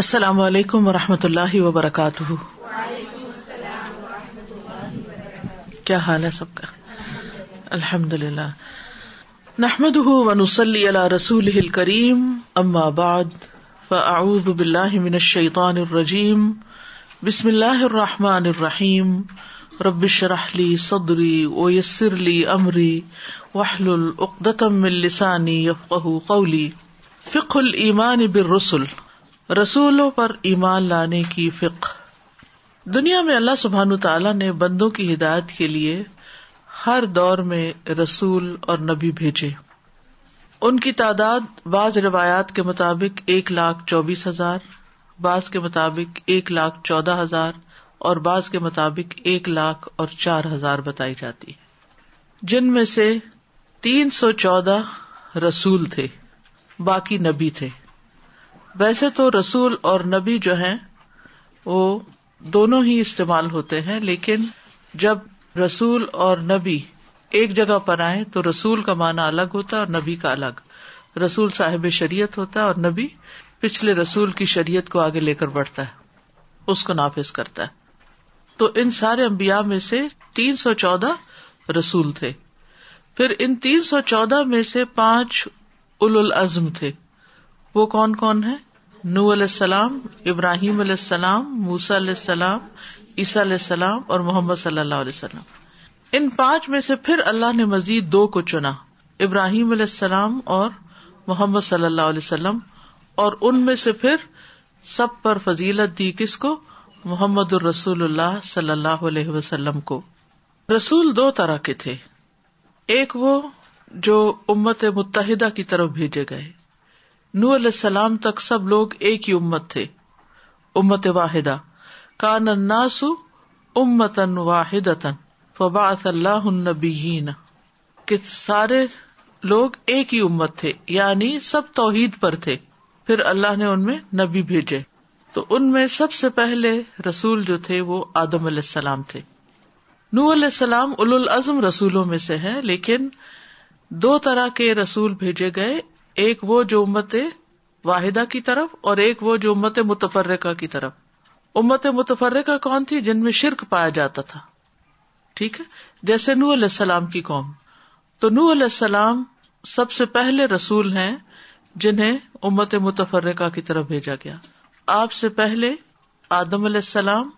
السلام علیکم و رحمۃ اللہ وبرکاتہ کیا حال ہے سب کا الحمد للہ نحمد ونسلی علی رسول کریم من امآباد الرجیم بسم اللہ الرحمٰن الرحیم ربشرحلی صدوری ویسر علی عمری وحل العقدم السانی یقح فک المانی بر رسول رسولوں پر ایمان لانے کی فکر دنیا میں اللہ سبحان تعالیٰ نے بندوں کی ہدایت کے لیے ہر دور میں رسول اور نبی بھیجے ان کی تعداد بعض روایات کے مطابق ایک لاکھ چوبیس ہزار بعض کے مطابق ایک لاکھ چودہ ہزار اور بعض کے مطابق ایک لاکھ اور چار ہزار بتائی جاتی جن میں سے تین سو چودہ رسول تھے باقی نبی تھے ویسے تو رسول اور نبی جو ہے وہ دونوں ہی استعمال ہوتے ہیں لیکن جب رسول اور نبی ایک جگہ پر آئے تو رسول کا معنی الگ ہوتا ہے اور نبی کا الگ رسول صاحب شریعت ہوتا ہے اور نبی پچھلے رسول کی شریعت کو آگے لے کر بڑھتا ہے اس کو نافذ کرتا ہے تو ان سارے امبیا میں سے تین سو چودہ رسول تھے پھر ان تین سو چودہ میں سے پانچ ال العزم تھے وہ کون کون ہے نو علیہ السلام ابراہیم علیہ السلام موسا علیہ السلام عیسیٰ علیہ السلام اور محمد صلی اللہ علیہ وسلم ان پانچ میں سے پھر اللہ نے مزید دو کو چنا ابراہیم علیہ السلام اور محمد صلی اللہ علیہ وسلم اور ان میں سے پھر سب پر فضیلت دی کس کو محمد الرسول اللہ صلی اللہ علیہ وسلم کو رسول دو طرح کے تھے ایک وہ جو امت متحدہ کی طرف بھیجے گئے نو علیہ السلام تک سب لوگ ایک ہی امت تھے امت واحدہ کان امتن واحد النبیین کہ سارے لوگ ایک ہی امت تھے یعنی سب توحید پر تھے پھر اللہ نے ان میں نبی بھیجے تو ان میں سب سے پہلے رسول جو تھے وہ آدم علیہ السلام تھے نو علیہ السلام اول الازم رسولوں میں سے ہیں لیکن دو طرح کے رسول بھیجے گئے ایک وہ جو امت واحدہ کی طرف اور ایک وہ جو امت متفرقہ کی طرف امت متفرقہ کون تھی جن میں شرک پایا جاتا تھا ٹھیک ہے جیسے نو علیہ السلام کی قوم تو نو علیہ السلام سب سے پہلے رسول ہیں جنہیں امت متفرقہ کی طرف بھیجا گیا آپ سے پہلے آدم علیہ السلام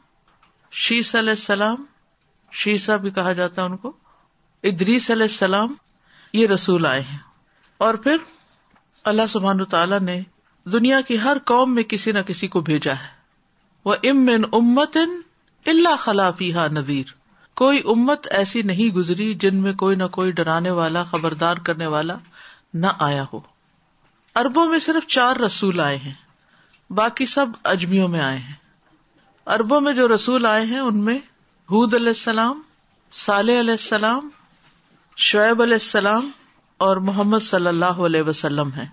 شیس علیہ السلام شیسا بھی کہا جاتا ہے ان کو ادریس علیہ السلام یہ رسول آئے ہیں اور پھر اللہ سبحان تعالیٰ نے دنیا کی ہر قوم میں کسی نہ کسی کو بھیجا ہے وہ ام امت ان اللہ خلافی ہا نویر کوئی امت ایسی نہیں گزری جن میں کوئی نہ کوئی ڈرانے والا خبردار کرنے والا نہ آیا ہو اربوں میں صرف چار رسول آئے ہیں باقی سب اجمیوں میں آئے ہیں اربوں میں جو رسول آئے ہیں ان میں حود علیہ السلام صالح علیہ السلام شعیب علیہ السلام اور محمد صلی اللہ علیہ وسلم ہیں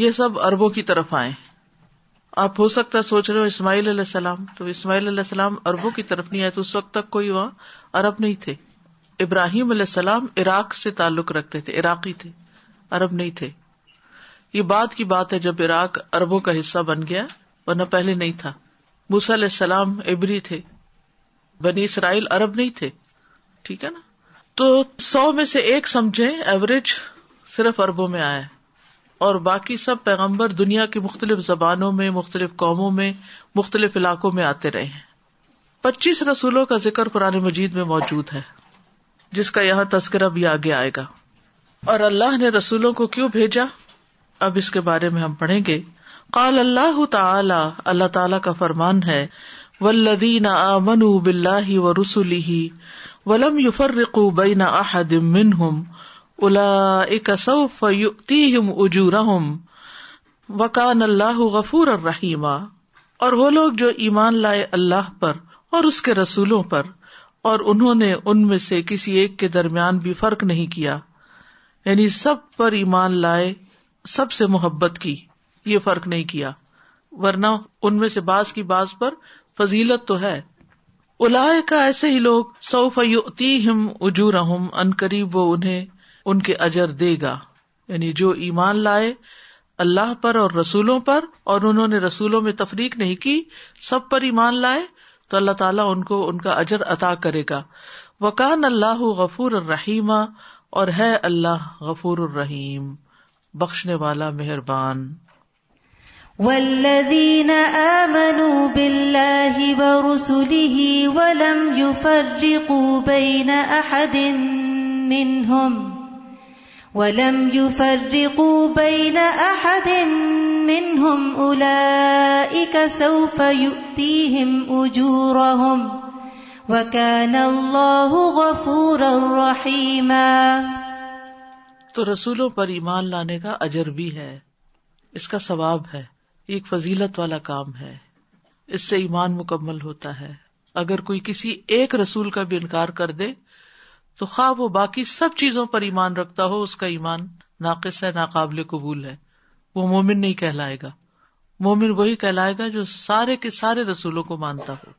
یہ سب اربوں کی طرف آئے آپ ہو سکتا ہے سوچ رہے ہو اسماعیل علیہ السلام تو اسماعیل علیہ السلام اربوں کی طرف نہیں آئے تو اس وقت تک کوئی وہاں ارب نہیں تھے ابراہیم علیہ السلام عراق سے تعلق رکھتے تھے عراقی تھے ارب نہیں تھے یہ بات کی بات ہے جب عراق اربوں کا حصہ بن گیا ورنہ پہلے نہیں تھا موس علیہ السلام ابری تھے بنی اسرائیل ارب نہیں تھے ٹھیک ہے نا تو سو میں سے ایک سمجھے ایوریج صرف اربوں میں آیا ہے اور باقی سب پیغمبر دنیا کی مختلف زبانوں میں مختلف قوموں میں مختلف علاقوں میں آتے رہے ہیں پچیس رسولوں کا ذکر پرانی مجید میں موجود ہے جس کا یہاں تذکرہ بھی آگے آئے گا اور اللہ نے رسولوں کو کیوں بھیجا اب اس کے بارے میں ہم پڑھیں گے قال اللہ تعالی اللہ تعالیٰ کا فرمان ہے ولدین نہ منہ و رسول ہی ولم یو فرق منہم سو فیو تیم اجور وکان اللہ غفور رحیم اور وہ لوگ جو ایمان لائے اللہ پر اور اس کے رسولوں پر اور انہوں نے ان میں سے کسی ایک کے درمیان بھی فرق نہیں کیا یعنی سب پر ایمان لائے سب سے محبت کی یہ فرق نہیں کیا ورنہ ان میں سے باز کی باز پر فضیلت تو ہے الاح کا ایسے ہی لوگ سو فیوتی ہم اجورم قریب وہ انہیں ان کے اجر دے گا یعنی جو ایمان لائے اللہ پر اور رسولوں پر اور انہوں نے رسولوں میں تفریق نہیں کی سب پر ایمان لائے تو اللہ تعالیٰ ان کو ان کا اجر عطا کرے گا وکان اللہ غفور الرحیم اور ہے اللہ غفور الرحیم بخشنے والا مہربان والذین آمنوا باللہ ولم بین احد ولم يفرقوا بين أحد منهم أولئك سوف يؤتيهم أجورهم وكان الله غفورا رحيما تو رسولوں پر ایمان لانے کا اجر بھی ہے اس کا ثواب ہے یہ ایک فضیلت والا کام ہے اس سے ایمان مکمل ہوتا ہے اگر کوئی کسی ایک رسول کا بھی انکار کر دے تو خواب باقی سب چیزوں پر ایمان رکھتا ہو اس کا ایمان ناقص ہے ناقابل قبول ہے وہ مومن نہیں کہلائے گا مومن وہی کہلائے گا جو سارے کے سارے رسولوں کو مانتا ہو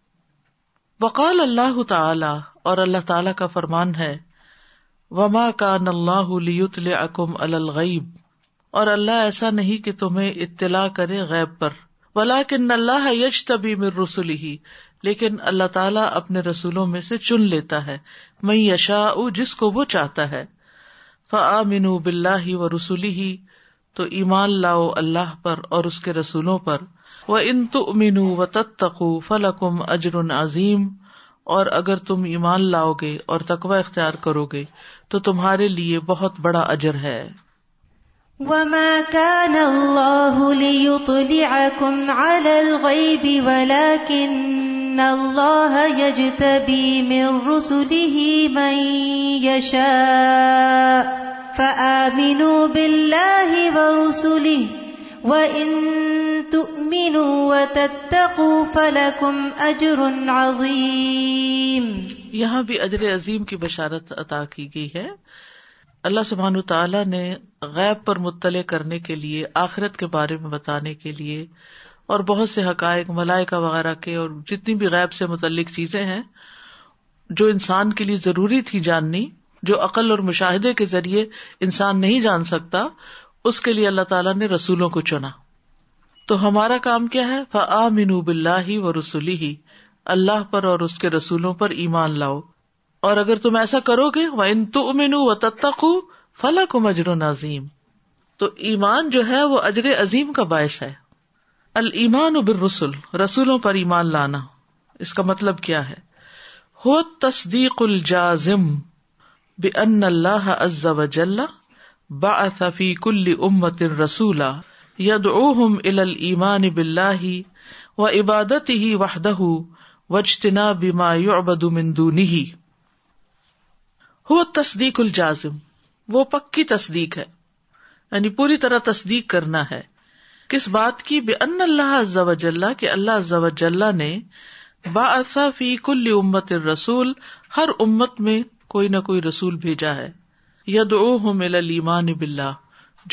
وقال اللہ تعالی اور اللہ تعالی کا فرمان ہے وما کا اللہ اکم الغیب اور اللہ ایسا نہیں کہ تمہیں اطلاع کرے غیب پر ولا اللہ یش تبھی میر رسول ہی لیکن اللہ تعالیٰ اپنے رسولوں میں سے چن لیتا ہے میں یشا جس کو وہ چاہتا ہے فع منو بلّہ و رسولی ہی تو ایمان لاؤ اللہ پر اور اس کے رسولوں پر وہ ان تو امین و تتقو اکم اجر عظیم اور اگر تم ایمان لاؤ گے اور تقوا اختیار کرو گے تو تمہارے لیے بہت بڑا اجر ہے ان اللہ یجتبی من رسله من یشاء فآمنوا باللہ ورسله وان تؤمنوا وتتقوا فلکم اجر عظیم یہاں بھی اجر عظیم کی بشارت عطا کی گئی ہے اللہ سبحانہ تعالیٰ نے غیب پر مطلع کرنے کے لیے آخرت کے بارے میں بتانے کے لیے اور بہت سے حقائق ملائکہ وغیرہ کے اور جتنی بھی غیب سے متعلق چیزیں ہیں جو انسان کے لیے ضروری تھی جاننی جو عقل اور مشاہدے کے ذریعے انسان نہیں جان سکتا اس کے لیے اللہ تعالیٰ نے رسولوں کو چنا تو ہمارا کام کیا ہے فع منو بلّہ و رسولی ہی اللہ پر اور اس کے رسولوں پر ایمان لاؤ اور اگر تم ایسا کرو گے وہ ان تو امین و تتخو فلاں کو مجر و نظیم تو ایمان جو ہے وہ اجر عظیم کا باعث ہے المان ابر رسول رسولوں پر ایمان لانا اس کا مطلب کیا ہے ہو تصدیق الجازم بے ان اللہ عز و جل با صفی کل امت رسولا ید اوہم ال المان بلاہ و عبادت ہی وحدہ وجتنا بیما ابد مندونی ہی ہو تصدیق الجازم وہ پکی تصدیق ہے یعنی پوری طرح تصدیق کرنا ہے کس بات کی بے ان اللہ کہ اللہ جلہ نے فی کل امت رسول ہر امت میں کوئی نہ کوئی رسول بھیجا ہے ید او ہوں بلّہ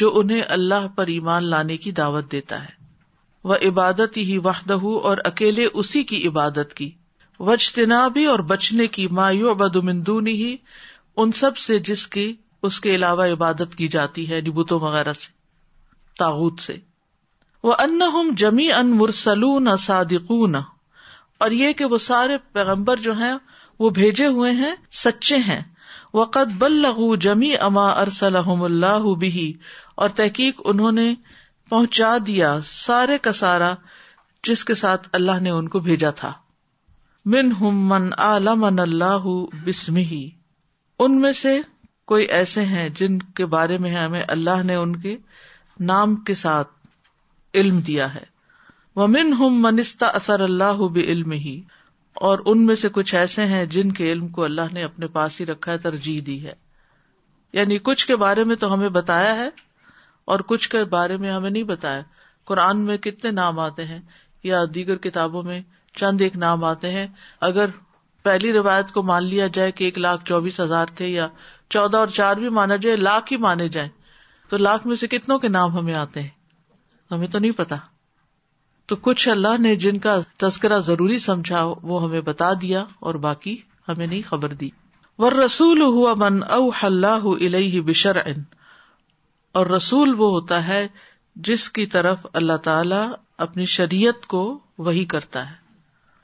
جو انہیں اللہ پر ایمان لانے کی دعوت دیتا ہے وہ عبادت ہی وحد ہو اور اکیلے اسی کی عبادت کی وجتنا بھی اور بچنے کی مایو بدمندونی ہی ان سب سے جس کی اس کے علاوہ عبادت کی جاتی ہے نبوتوں وغیرہ سے تاغت سے وہ ان ہم جمی ان مرسل اور یہ کہ وہ سارے پیغمبر جو ہیں وہ بھیجے ہوئے ہیں سچے ہیں وہ بلغ جمی اما ارسل بھی اور تحقیق انہوں نے پہنچا دیا سارے کا سارا جس کے ساتھ اللہ نے ان کو بھیجا تھا من ہم من عالم اللہ بسم ہی ان میں سے کوئی ایسے ہیں جن کے بارے میں ہمیں اللہ نے ان کے نام کے ساتھ علم دیا ہے وہ من ہم منستا اثر اللہ علم ہی اور ان میں سے کچھ ایسے ہیں جن کے علم کو اللہ نے اپنے پاس ہی رکھا ہے ترجیح دی ہے یعنی کچھ کے بارے میں تو ہمیں بتایا ہے اور کچھ کے بارے میں ہمیں نہیں بتایا قرآن میں کتنے نام آتے ہیں یا دیگر کتابوں میں چند ایک نام آتے ہیں اگر پہلی روایت کو مان لیا جائے کہ ایک لاکھ چوبیس ہزار تھے یا چودہ اور چار بھی مانا جائے لاکھ ہی مانے جائیں تو لاکھ میں سے کتنوں کے نام ہمیں آتے ہیں ہمیں تو نہیں پتا تو کچھ اللہ نے جن کا تذکرہ ضروری سمجھا وہ ہمیں بتا دیا اور باقی ہمیں نہیں خبر دی ور رسول ہوا من او اللہ علیہ بشر اور رسول وہ ہوتا ہے جس کی طرف اللہ تعالی اپنی شریعت کو وہی کرتا ہے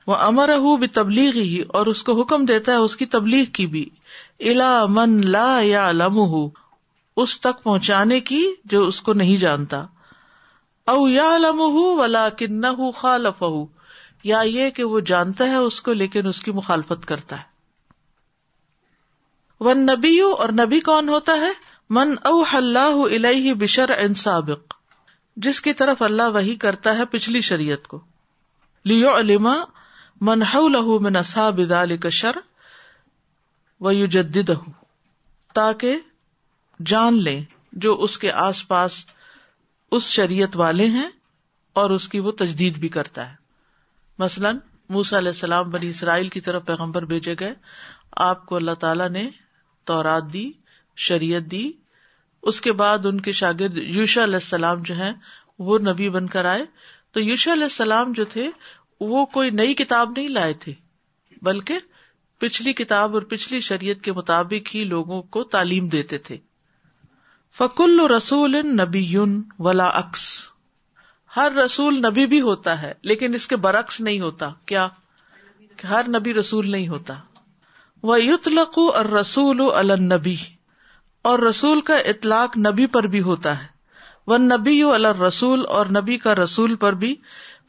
وہ امر بھی تبلیغ ہی اور اس کو حکم دیتا ہے اس کی تبلیغ کی بھی الا من لا یا علم ہُ اس تک پہنچانے کی جو اس کو نہیں جانتا او یا لم ولا کن خالف یا یہ کہ وہ جانتا ہے اس کو لیکن اس کی مخالفت کرتا ہے ون نبی اور نبی کون ہوتا ہے من او اللہ الہ بشر ان سابق جس کی طرف اللہ وہی کرتا ہے پچھلی شریعت کو لیو علما من لہ من اصحاب ذلك شر و یجددہ تاکہ جان لے جو اس کے آس پاس اس شریعت والے ہیں اور اس کی وہ تجدید بھی کرتا ہے مثلاً موسا علیہ السلام بنی اسرائیل کی طرف پیغمبر بھیجے گئے آپ کو اللہ تعالی نے تورات دی شریعت دی اس کے بعد ان کے شاگرد یوشا علیہ السلام جو ہیں وہ نبی بن کر آئے تو یوشا علیہ السلام جو تھے وہ کوئی نئی کتاب نہیں لائے تھے بلکہ پچھلی کتاب اور پچھلی شریعت کے مطابق ہی لوگوں کو تعلیم دیتے تھے فکل رسول ان نبی ولا اکس ہر رسول نبی بھی ہوتا ہے لیکن اس کے برعکس نہیں ہوتا کیا ہر نبی رسول نہیں ہوتا وہ یوتلق رسول النبی اور رسول کا اطلاق نبی پر بھی ہوتا ہے وہ نبی رسول اور نبی کا رسول پر بھی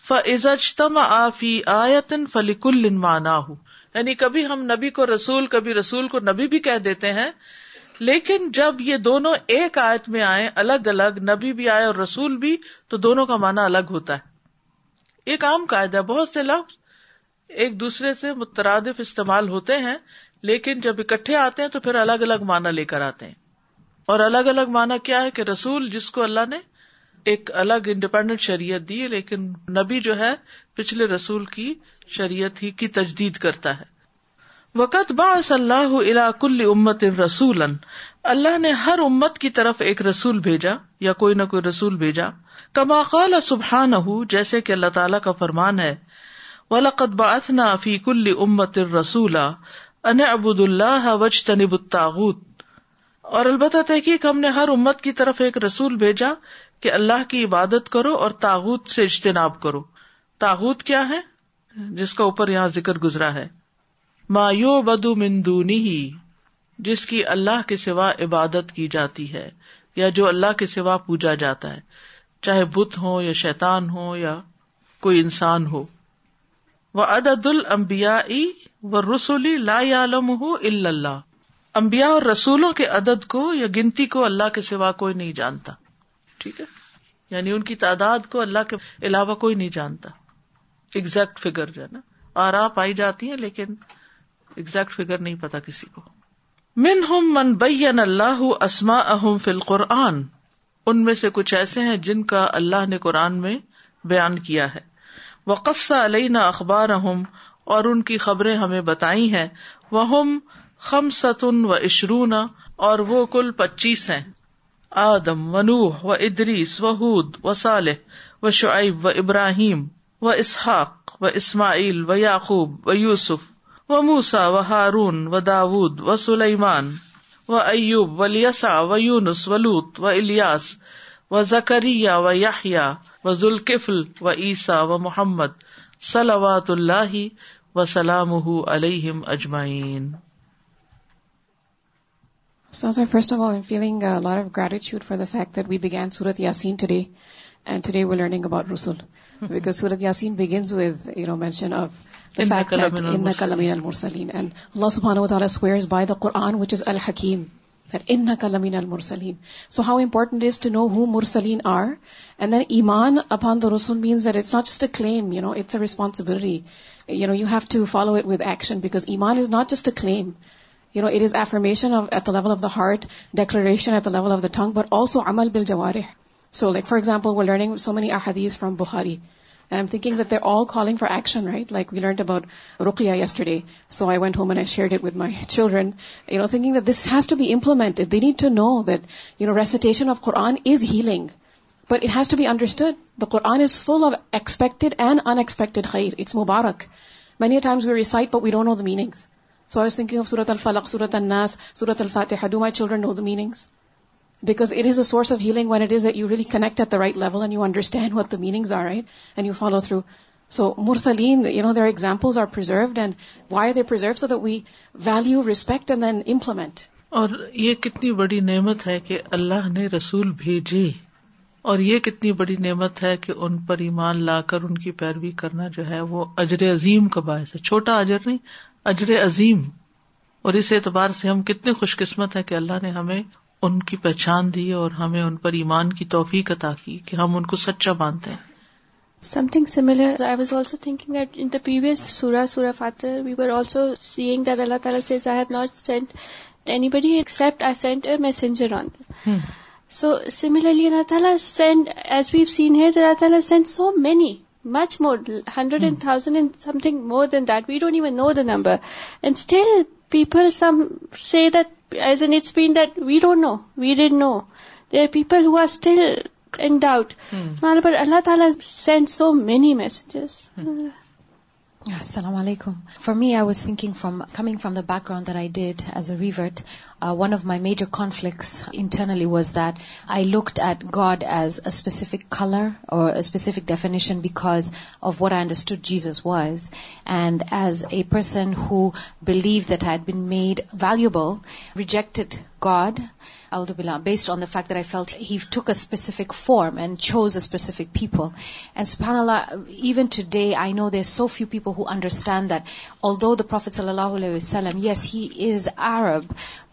ف آفی آیتن آیت ان ہوں یعنی کبھی ہم نبی کو رسول کبھی رسول کو نبی بھی کہہ دیتے ہیں لیکن جب یہ دونوں ایک آیت میں آئے الگ الگ نبی بھی آئے اور رسول بھی تو دونوں کا معنی الگ ہوتا ہے ایک عام قاعدہ بہت سے لفظ ایک دوسرے سے مترادف استعمال ہوتے ہیں لیکن جب اکٹھے آتے ہیں تو پھر الگ الگ معنی لے کر آتے ہیں اور الگ الگ معنی کیا ہے کہ رسول جس کو اللہ نے ایک الگ انڈیپینڈنٹ شریعت دی لیکن نبی جو ہے پچھلے رسول کی شریعت ہی کی تجدید کرتا ہے وقت با صلاح اللہ کل امت رسول اللہ نے ہر امت کی طرف ایک رسول بھیجا یا کوئی نہ کوئی رسول بھیجا کما قال سبحان جیسے کہ اللہ تعالیٰ کا فرمان ہے ولاقت با فی کل امت ار رسولہ ان ابود اللہ وج تنب تاغت اور البتہ تحقیق ہم نے ہر امت کی طرف ایک رسول بھیجا کہ اللہ کی عبادت کرو اور تاغت سے اجتناب کرو تاغت کیا ہے جس کا اوپر یہاں ذکر گزرا ہے مایو بدو مندونی ہی جس کی اللہ کے سوا عبادت کی جاتی ہے یا جو اللہ کے سوا پوجا جاتا ہے چاہے بت ہو یا شیتان ہو یا کوئی انسان ہو وہ عدد المبیا و رسولی لا عالم ہو اللہ امبیا اور رسولوں کے عدد کو یا گنتی کو اللہ کے سوا کوئی نہیں جانتا ٹھیک ہے یعنی ان کی تعداد کو اللہ کے علاوہ کوئی نہیں جانتا ایگزیکٹ فگر جو ہے نا آر آپ آئی جاتی ہے لیکن ایگزیکٹ فکر نہیں پتا کسی کو من ہم من اللہ اسما اہم فل قرآن ان میں سے کچھ ایسے ہیں جن کا اللہ نے قرآن میں بیان کیا ہے وہ قصہ علیہ اخبار اہم اور ان کی خبریں ہمیں بتائی ہیں وہ خم ستن و اشرون اور وہ کل پچیس ہیں آدم و نوح و ادریس و وہود و صالح و شعیب و ابراہیم و اسحاق و اسماعیل و یعقوب و یوسف و موسا و ہارون و داود و سلیمان و ایوب و لیسا و یونس و لوت و و و و و و الیاس عیسیٰ محمد صلوات اللہ و سلام علیہم اجمعین علیہ اجمائین اللہ سبز قرآن وز الکیم این السلین سو ہاؤ امپورٹنٹ مرسلیمان اپان دا رسل means not just no it's responsibility you know you have to فالوشن because ایمان is not just a claim you know it is affirmation at of the heart declaration at of tongue but also امل بل جا so like for example we're learning so many احادیز from Bukhari and I'm thinking that they all calling for action right like we learn about رقیا yesterday so I went home I share it with my children you know thinking that this has to be implemented they need to know that you know recitation of Quran is healing but it has to be understand the Quran is full of expected and unexpected خیر it's Mubarak many times we recite time we know no the meanings so آرز thinking of سورت الفلق سورت الناس سورت do my children know the meanings because it is source of healing اور یہ کتنی بڑی نعمت ہے کہ اللہ نے رسول بھیجی اور یہ کتنی بڑی نعمت ہے کہ ان پر ایمان لا کر ان کی پیروی کرنا جو ہے وہ اجر عظیم کا باعث ہے چھوٹا اجر نہیں اجر عظیم اور اس اعتبار سے ہم کتنے خوش قسمت ہے کہ اللہ نے ہمیں ان کی پہچان دی اور ہمیں ان پر ایمان کی توفیق عطا کی کہ ہم ان کو سچا مانتے ہیں something similar I was also thinking that in the previous سورا سورا فاتر we were also seeing that اللہ تعالیٰ says I have not sent anybody except I sent a messenger on so similarly اللہ تعالیٰ سینڈ ایز ویو سین ہے اللہ تعالیٰ send so many much more hundred and thousand and something more than that we don't even know the number and still people some see that as in it's been that we don't know we read know there are people who are still in doubt پر اللہ تعالیٰ sent so many messages Assalamu alaikum. For me, I was thinking coming from the background that I did as a revert, uh, one of my major conflicts internally was that I looked at God as a specific color or a specific definition because of what I understood Jesus was. And as a person who believed that I had been made valuable, rejected God ابدیلا based on the fact dirt I felt he talk a specific form and shows a specific people and سبحان اللہ event today I know this so few people who understand that although the prophet صلی اللہ علیہ وسلم یس ہی از Arab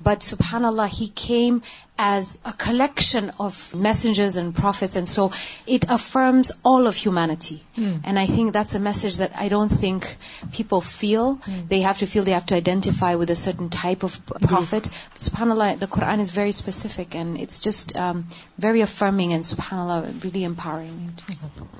but سبحان اللہ he came as a collection of messengers and prophets, and so it affirms all of humanity. Hmm. And I think that's a message that I don't think people feel. Hmm. They have to feel they have to identify with a certain type of prophet. SubhanAllah, the Quran is very specific, and it's just um, very affirming and SubhanAllah, really empowering. Hmm.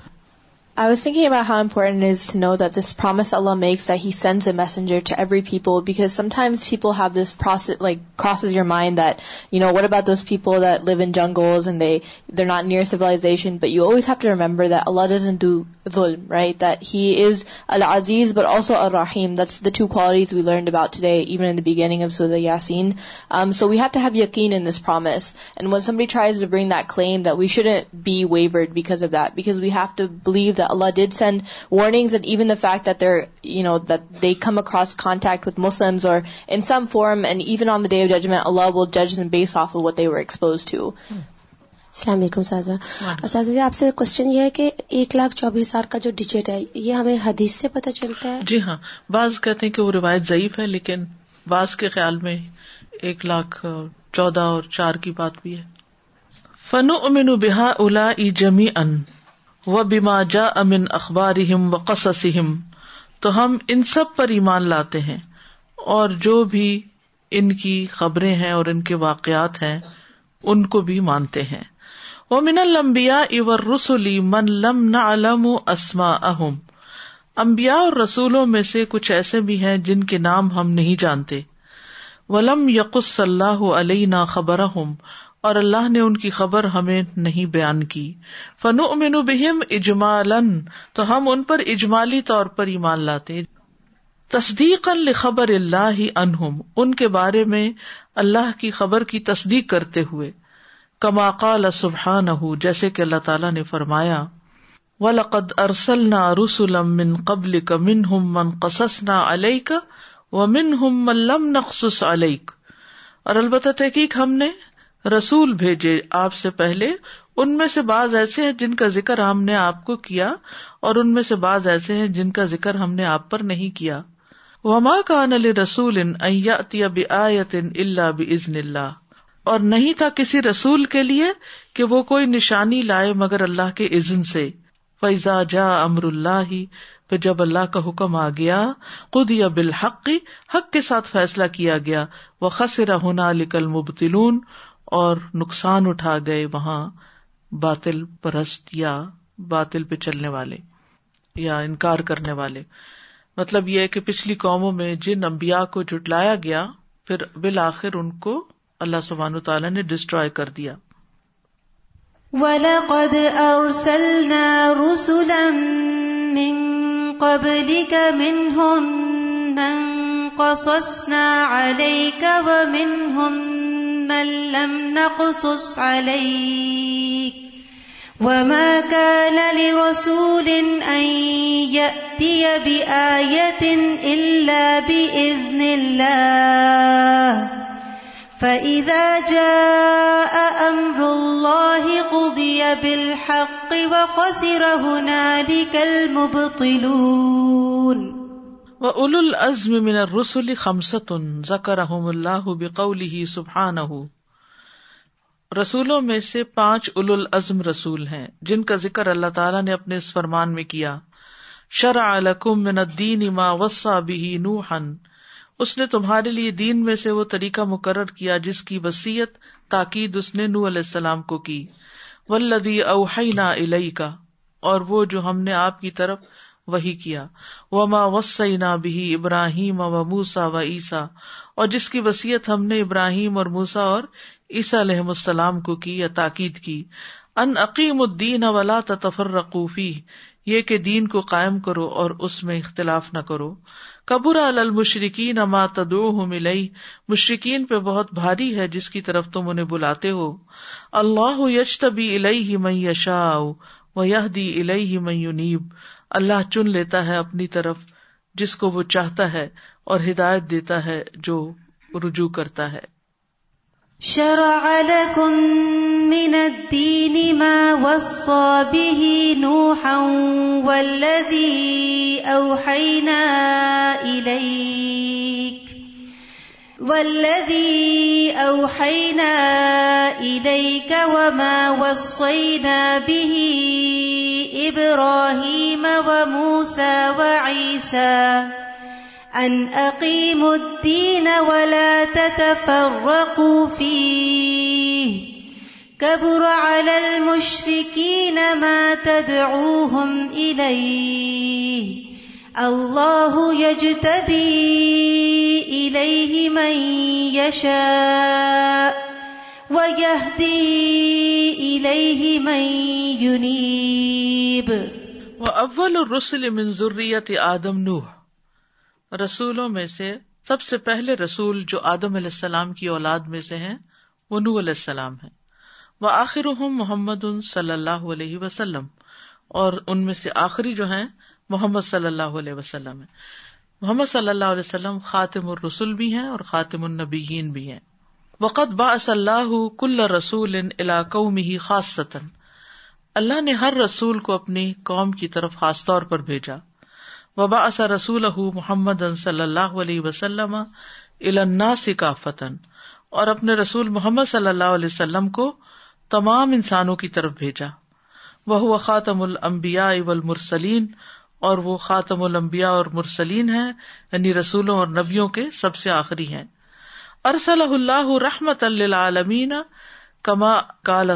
I was سنگ um um فورینٹ know that this promise Allah makes he sends a messenger to every people because sometimes people have this like cross is your mind that you know what about this people that live in jungles and they are not near civilization but you also have to remember that Allah doesn't do right that he is الزیز but also ال راہیم that the two qualities we learn about today in the beginning so the یاسی so we have to have یوکین in this promise and when somebody tries bring that claim that we should be wavered because of that because we have to believe that that Allah did send warnings and even the fact that they're, you know, that they come across contact with Muslims or in some form and even on the Day of Judgment, Allah will judge them based off of what they were exposed to. Hmm. السلام علیکم سازا سازا جی آپ سے question یہ ہے کہ ایک لاکھ چوبیس ہزار کا جو ڈیجٹ ہے یہ ہمیں حدیث سے پتہ چلتا ہے جی ہاں بعض کہتے ہیں کہ وہ روایت ضعیف ہے لیکن بعض کے خیال میں ایک لاکھ چودہ اور چار کی بات بھی ہے فنو امین بحا الا جمی ان و بیما جا امن اخبار و قصم تو ہم ان سب پر ایمان لاتے ہیں اور جو بھی ان کی خبریں ہیں اور ان کے واقعات ہیں ان کو بھی مانتے ہیں وہ من المبیا اور رسولی من لم نہ علم اسما اہم امبیا اور رسولوں میں سے کچھ ایسے بھی ہیں جن کے نام ہم نہیں جانتے ولم یقص اللہ علیہ نہ خبر اور اللہ نے ان کی خبر ہمیں نہیں بیان کی فن امین بہم اجمال تو ہم ان پر اجمالی طور پر ایمان لاتے تصدیق اللہ ہی انہم ان کے بارے میں اللہ کی خبر کی تصدیق کرتے ہوئے کما قال سبحان جیسے کہ اللہ تعالیٰ نے فرمایا و لقد ارسل نہ رسول من قبل کا من ہم من قصص نہ علئی کا و من ہم الم نقص علیک اور البتہ تحقیق ہم نے رسول بھیجے آپ سے پہلے ان میں سے بعض ایسے ہیں جن کا ذکر ہم نے آپ کو کیا اور ان میں سے بعض ایسے ہیں جن کا ذکر ہم نے آپ پر نہیں کیا وما رسول اللہ بزن اللہ اور نہیں تھا کسی رسول کے لیے کہ وہ کوئی نشانی لائے مگر اللہ کے عزن سے فیضا جا امر اللہ پھر جب اللہ کا حکم آ گیا خود یا بالحقی حق کے ساتھ فیصلہ کیا گیا وہ خسرا ہونا لکل مبتلون اور نقصان اٹھا گئے وہاں باطل پرست یا باطل پہ چلنے والے یا انکار کرنے والے مطلب یہ کہ پچھلی قوموں میں جن امبیا کو جٹلایا گیا پھر بالآخر ان کو اللہ سبان و تعالیٰ نے ڈسٹرائے کر دیا من لم نقصص عليك وما كان لرسول أن يأتي بآية إلا بإذن الله فإذا جاء أمر الله قضي بالحق وخسر هنالك المبطلون اول الازم منا رسول رسولوں میں سے پانچ اول العزم رسول ہیں جن کا ذکر اللہ تعالیٰ نے اپنے اس فرمان میں کیا شرع لکم دین اما وسا بھی نو ہن اس نے تمہارے لیے دین میں سے وہ طریقہ مقرر کیا جس کی وسیعت تاکید اس نے نو علیہ السلام کو کی وبی اوہ کا اور وہ جو ہم نے آپ کی طرف وہی کیا وما وس بھی ابراہیم و موسا و عیسا اور جس کی وسیعت ہم نے ابراہیم اور موسا اور علیہ السلام کو کی یا تاکید کی ان عقیم الدین اولا رقوفی یہ کہ دین کو قائم کرو اور اس میں اختلاف نہ کرو قبر المشرقین اما تدو ہوں مشرقین پہ بہت بھاری ہے جس کی طرف تم انہیں بلاتے ہو اللہ یش تبی الحمایہ دی یونیب اللہ چن لیتا ہے اپنی طرف جس کو وہ چاہتا ہے اور ہدایت دیتا ہے جو رجوع کرتا ہے شرع من ما به نوحا والذی اوحینا الیک وما وصينا به إبراهيم وموسى اب أن موس الدين ولا تتفرقوا فيه تفی على المشركين ما تدعوهم ادئی اللہ من من من الرسل ذریت آدم نوح رسولوں میں سے سب سے پہلے رسول جو آدم علیہ السلام کی اولاد میں سے ہیں وہ نوح علیہ السلام ہیں وہ آخر محمد صلی اللہ علیہ وسلم اور ان میں سے آخری جو ہیں محمد صلی اللہ علیہ وسلم ہے محمد صلی اللہ علیہ وسلم خاطم الرسول بھی ہیں اور خاطم النبی بھی ہیں وقت با صلاح کل رسول علاقوں ہی خاص اللہ نے ہر رسول کو اپنی قوم کی طرف خاص طور پر بھیجا وبا اص رسول محمد صلی اللہ علیہ وسلم الاثا فتن اور اپنے رسول محمد صلی اللہ علیہ وسلم کو تمام انسانوں کی طرف بھیجا وہ خاطم الانبیاء اب مرسلین اور وہ خاتم الانبیاء اور مرسلین ہیں یعنی رسولوں اور نبیوں کے سب سے آخری ہیں ارسل اللہ رحمت اللہ عالمین کما کالا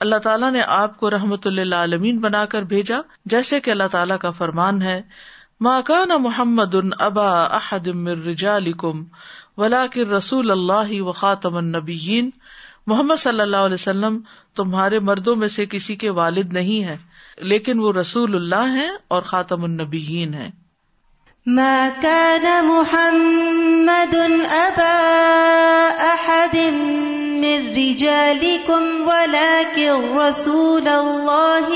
اللہ تعالیٰ نے آپ کو رحمت اللہ عالمین بنا کر بھیجا جیسے کہ اللہ تعالیٰ کا فرمان ہے ما کانا محمد رجالکم ولاکر رسول اللہ و خاطم النبی محمد صلی اللہ علیہ وسلم تمہارے مردوں میں سے کسی کے والد نہیں ہے لیکن وہ رسول اللہ ہیں اور خاتم النبیین من رجالكم ولكن رسول اللہ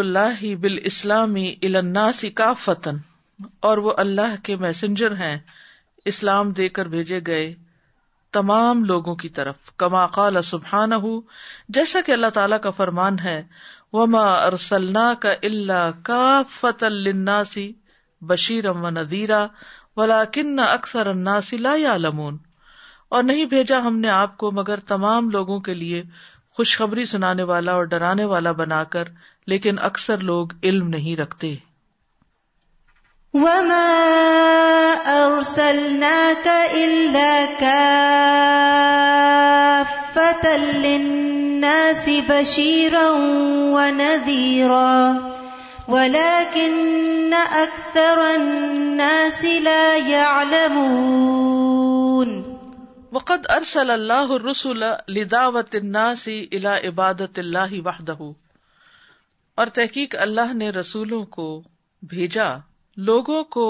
الله اسلامی الانا الناس فتن اور وہ اللہ کے میسنجر ہیں اسلام دے کر بھیجے گئے تمام لوگوں کی طرف کما قال سبحان ہُ جیسا کہ اللہ تعالیٰ کا فرمان ہے وما ارسل کا اللہ کا فت الناسی بشیر امن ددیر ولا کن اکثر اناسی لا یا لمون اور نہیں بھیجا ہم نے آپ کو مگر تمام لوگوں کے لیے خوشخبری سنانے والا اور ڈرانے والا بنا کر لیکن اکثر لوگ علم نہیں رکھتے وما أرسلناك إلا كافة للناس بشيرا ونذيرا ولكن أكثر الناس لا يعلمون وقد أرسل الله الرسل لدعوة الناس إلى عبادة الله وحده اور تحقیق اللہ نے رسولوں کو بھیجا لوگوں کو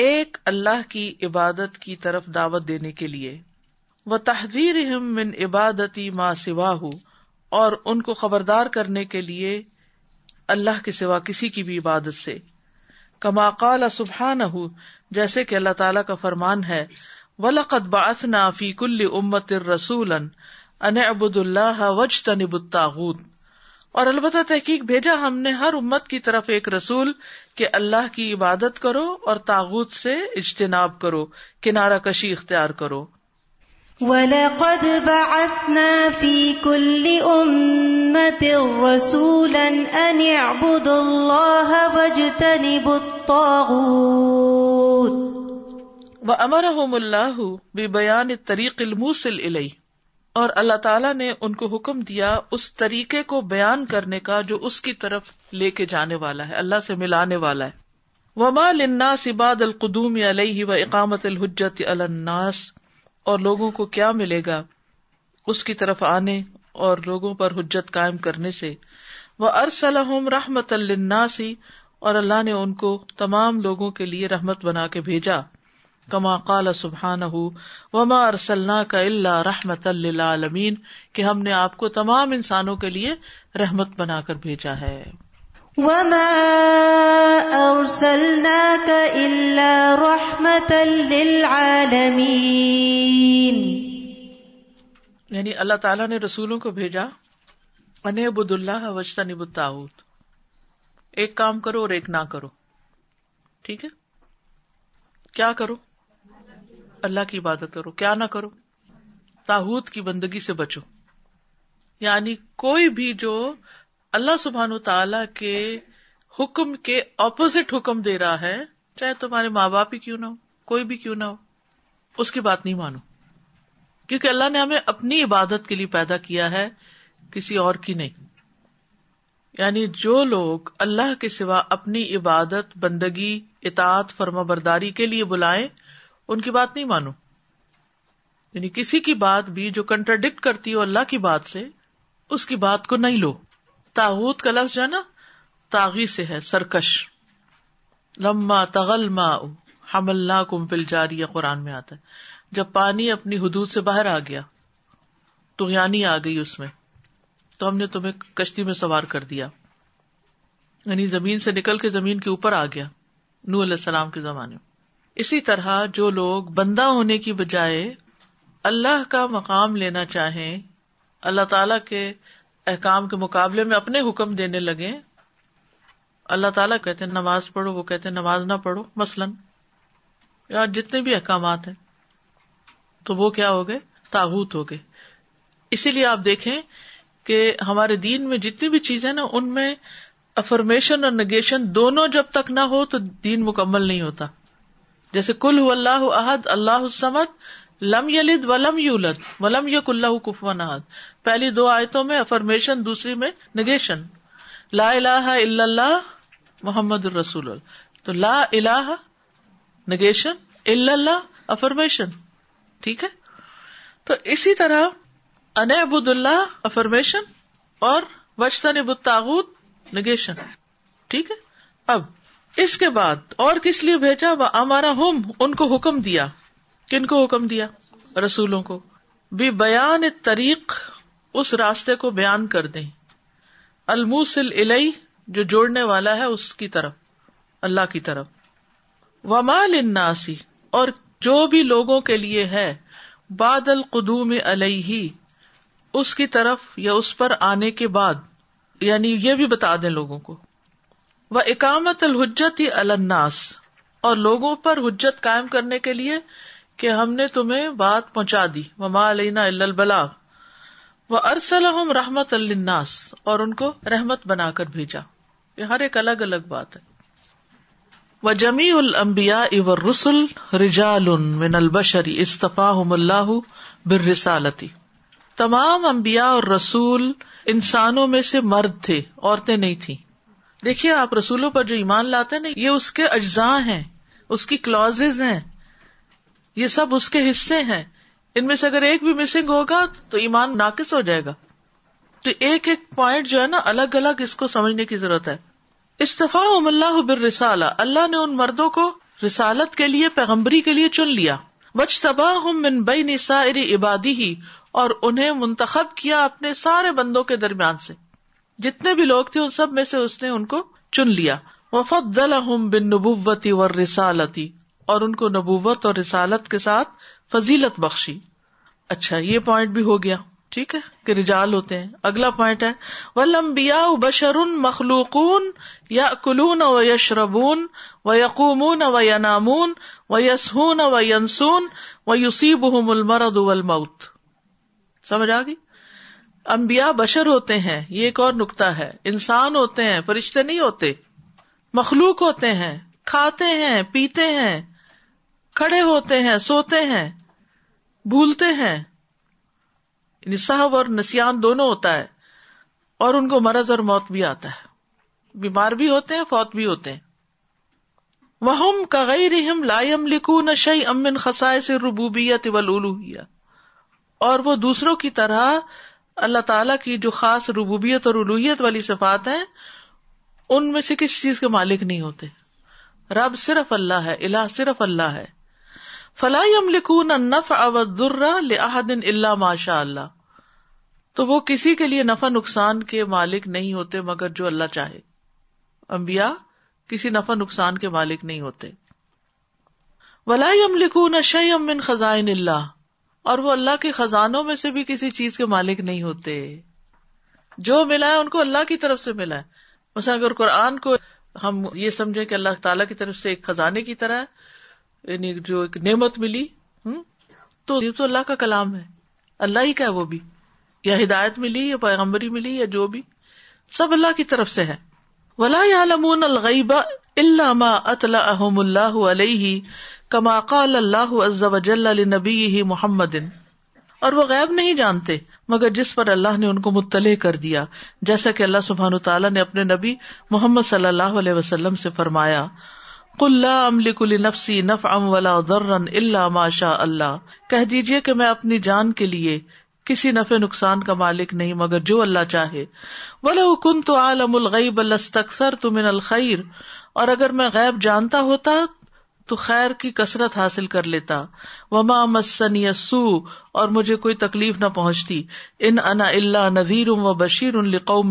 ایک اللہ کی عبادت کی طرف دعوت دینے کے لیے وہ تحریر عبادتی ماں ان کو خبردار کرنے کے لیے اللہ کے سوا کسی کی بھی عبادت سے کما کال سبحان نہ جیسے کہ اللہ تعالیٰ کا فرمان ہے باس نا فی کل امت ار رسول ابود اللہ وج اور البتہ تحقیق بھیجا ہم نے ہر امت کی طرف ایک رسول کہ اللہ کی عبادت کرو اور تاغت سے اجتناب کرو کنارہ کشی اختیار کرو وَلَقَدْ بَعَثْنَا فِي كُلِّ أُمَّةٍ رَسُولًا أَنِ اعْبُدُوا اللَّهَ وَاجْتَنِبُوا الطَّاغُوتِ وَأَمَرَهُمُ اللَّهُ بِبَيَانِ الطَّرِيقِ الْمُوصِلِ إِلَيْهِ اور اللہ تعالیٰ نے ان کو حکم دیا اس طریقے کو بیان کرنے کا جو اس کی طرف لے کے جانے والا ہے اللہ سے ملانے والا ہے وما القدوم علیہ و اقامت الحجت الناس اور لوگوں کو کیا ملے گا اس کی طرف آنے اور لوگوں پر حجت قائم کرنے سے وہ ارسلحم رحمت الناسی اور اللہ نے ان کو تمام لوگوں کے لیے رحمت بنا کے بھیجا کما کال سبحان ہُو وما ارسلنا کا اللہ رحمت اللہ عالمین کہ ہم نے آپ کو تمام انسانوں کے لیے رحمت بنا کر بھیجا ہے یعنی اللہ تعالیٰ نے رسولوں کو بھیجا انبد اللہ وجتا نب تعود ایک کام کرو اور ایک نہ کرو ٹھیک ہے کیا کرو اللہ کی عبادت کرو کیا نہ کرو تاحت کی بندگی سے بچو یعنی کوئی بھی جو اللہ سبحان تعالی کے حکم کے اپوزٹ حکم دے رہا ہے چاہے تمہارے ماں باپ ہی کیوں نہ ہو کوئی بھی کیوں نہ ہو اس کی بات نہیں مانو کیونکہ اللہ نے ہمیں اپنی عبادت کے لیے پیدا کیا ہے کسی اور کی نہیں یعنی جو لوگ اللہ کے سوا اپنی عبادت بندگی اطاعت فرما برداری کے لیے بلائیں ان کی بات نہیں مانو یعنی کسی کی بات بھی جو کنٹراڈکٹ کرتی ہو اللہ کی بات سے اس کی بات کو نہیں لو تاوت کا لفظ جو ہے نا تاغی سے ہے سرکش لما تغل ما حملنا کم پل جاری یا قرآن میں آتا ہے جب پانی اپنی حدود سے باہر آ گیا تو یعنی آ گئی اس میں تو ہم نے تمہیں کشتی میں سوار کر دیا یعنی زمین سے نکل کے زمین کے اوپر آ گیا نور السلام کے زمانے میں اسی طرح جو لوگ بندہ ہونے کی بجائے اللہ کا مقام لینا چاہیں اللہ تعالی کے احکام کے مقابلے میں اپنے حکم دینے لگے اللہ تعالیٰ کہتے ہیں نماز پڑھو وہ کہتے ہیں نماز نہ پڑھو مثلاً یا جتنے بھی احکامات ہیں تو وہ کیا ہو گئے ہوگے ہو گئے اسی لیے آپ دیکھیں کہ ہمارے دین میں جتنی بھی چیزیں نا ان میں افرمیشن اور نگیشن دونوں جب تک نہ ہو تو دین مکمل نہیں ہوتا جیسے کل اللہ احد اللہ سمد لم یلد لم یولد ولم احد پہلی دو آیتوں میں افرمیشن دوسری میں نگیشن لا اللہ محمد الرسول تو لا اللہ نگیشن اللہ افرمیشن ٹھیک ہے تو اسی طرح ابود اللہ افرمیشن اور وشن اب تاغت نگیشن ٹھیک ہے اب اس کے بعد اور کس لیے بھیجا ہمارا ہوم ان کو حکم دیا کن کو حکم دیا رسولوں کو بھی بیان طریق اس راستے کو بیان کر دیں الموسل دے جو جوڑنے والا ہے اس کی طرف اللہ کی طرف ومال اناسی اور جو بھی لوگوں کے لیے ہے باد اس کی طرف یا اس پر آنے کے بعد یعنی یہ بھی بتا دیں لوگوں کو وہ اکامت الحجت الناس اور لوگوں پر حجت قائم کرنے کے لیے کہ ہم نے تمہیں بات پہنچا دی ماں علینا البلا وہ ارسل رحمت الناس اور ان کو رحمت بنا کر بھیجا یہ ہر ایک الگ الگ بات ہے وہ جمی المبیا اور رسول من البشری استفا اللہ بر رسالتی تمام امبیا اور رسول انسانوں میں سے مرد تھے عورتیں نہیں تھیں دیکھیے آپ رسولوں پر جو ایمان لاتے نا یہ اس کے اجزاء ہیں اس کی کلوز ہیں یہ سب اس کے حصے ہیں ان میں سے اگر ایک بھی مسنگ ہوگا تو ایمان ناقص ہو جائے گا تو ایک ایک پوائنٹ جو ہے نا الگ الگ اس کو سمجھنے کی ضرورت ہے استفاع اللہ بر رسالہ اللہ نے ان مردوں کو رسالت کے لیے پیغمبری کے لیے چن لیا بچ تباہ من بئی نسا عبادی ہی اور انہیں منتخب کیا اپنے سارے بندوں کے درمیان سے جتنے بھی لوگ تھے ان سب میں سے اس چن لیا و دل احموم بن نبوتی و رسالتی اور ان کو نبوت اور رسالت کے ساتھ فضیلت بخشی اچھا یہ پوائنٹ بھی ہو گیا ٹھیک ہے کہ رجال ہوتے ہیں اگلا پوائنٹ ہے ولمبیا لمبیا بشرون مخلوق یا کلون و یشربون و یقوم و و یسون و ینسون و ہوں المرد یوسیبہ سمجھ آ گئی امبیا بشر ہوتے ہیں یہ ایک اور نقطہ ہے انسان ہوتے ہیں فرشتے نہیں ہوتے مخلوق ہوتے ہیں کھاتے ہیں پیتے ہیں کھڑے ہوتے ہیں سوتے ہیں بھولتے ہیں نصحب یعنی اور نسیان دونوں ہوتا ہے اور ان کو مرض اور موت بھی آتا ہے بیمار بھی ہوتے ہیں فوت بھی ہوتے ہیں وہ کغ رحم لائم لکھو نش امن خسائے سے ربوبیت تبلول اور وہ دوسروں کی طرح اللہ تعالیٰ کی جو خاص ربوبیت اور الوحیت والی صفات ہیں ان میں سے کسی چیز کے مالک نہیں ہوتے رب صرف اللہ ہے اللہ صرف اللہ ہے فلاحی اللہ ماشاء اللہ تو وہ کسی کے لیے نفا نقصان کے مالک نہیں ہوتے مگر جو اللہ چاہے امبیا کسی نفا نقصان کے مالک نہیں ہوتے ولا ولاکون شہ خزائن اللہ اور وہ اللہ کے خزانوں میں سے بھی کسی چیز کے مالک نہیں ہوتے جو ملا ہے ان کو اللہ کی طرف سے ملا ہے مثلا اگر قرآن کو ہم یہ سمجھے کہ اللہ تعالیٰ کی طرف سے ایک خزانے کی طرح یعنی جو ایک نعمت ملی تو یہ تو اللہ کا کلام ہے اللہ ہی کا ہے وہ بھی یا ہدایت ملی یا پیغمبری ملی یا جو بھی سب اللہ کی طرف سے ہے ولا ولہ عالم الغبا علامہ کما قال اللہ عز و جل نبی ہی محمد اور وہ غیب نہیں جانتے مگر جس پر اللہ نے ان کو مطلع کر دیا جیسا کہ اللہ سبحان تعالیٰ نے اپنے نبی محمد صلی اللہ علیہ وسلم سے فرمایا کل نفسی نف ام ولا الا اللہ شاء اللہ کہہ دیجیے کہ میں اپنی جان کے لیے کسی نفع نقصان کا مالک نہیں مگر جو اللہ چاہے ولو کن تو عالم الغیب السطر تمن الخیر اور اگر میں غیب جانتا ہوتا تو خیر کی کثرت حاصل کر لیتا وما مسنی یسو اور مجھے کوئی تکلیف نہ پہنچتی ان انا اللہ نویر و بشیر ان لکھو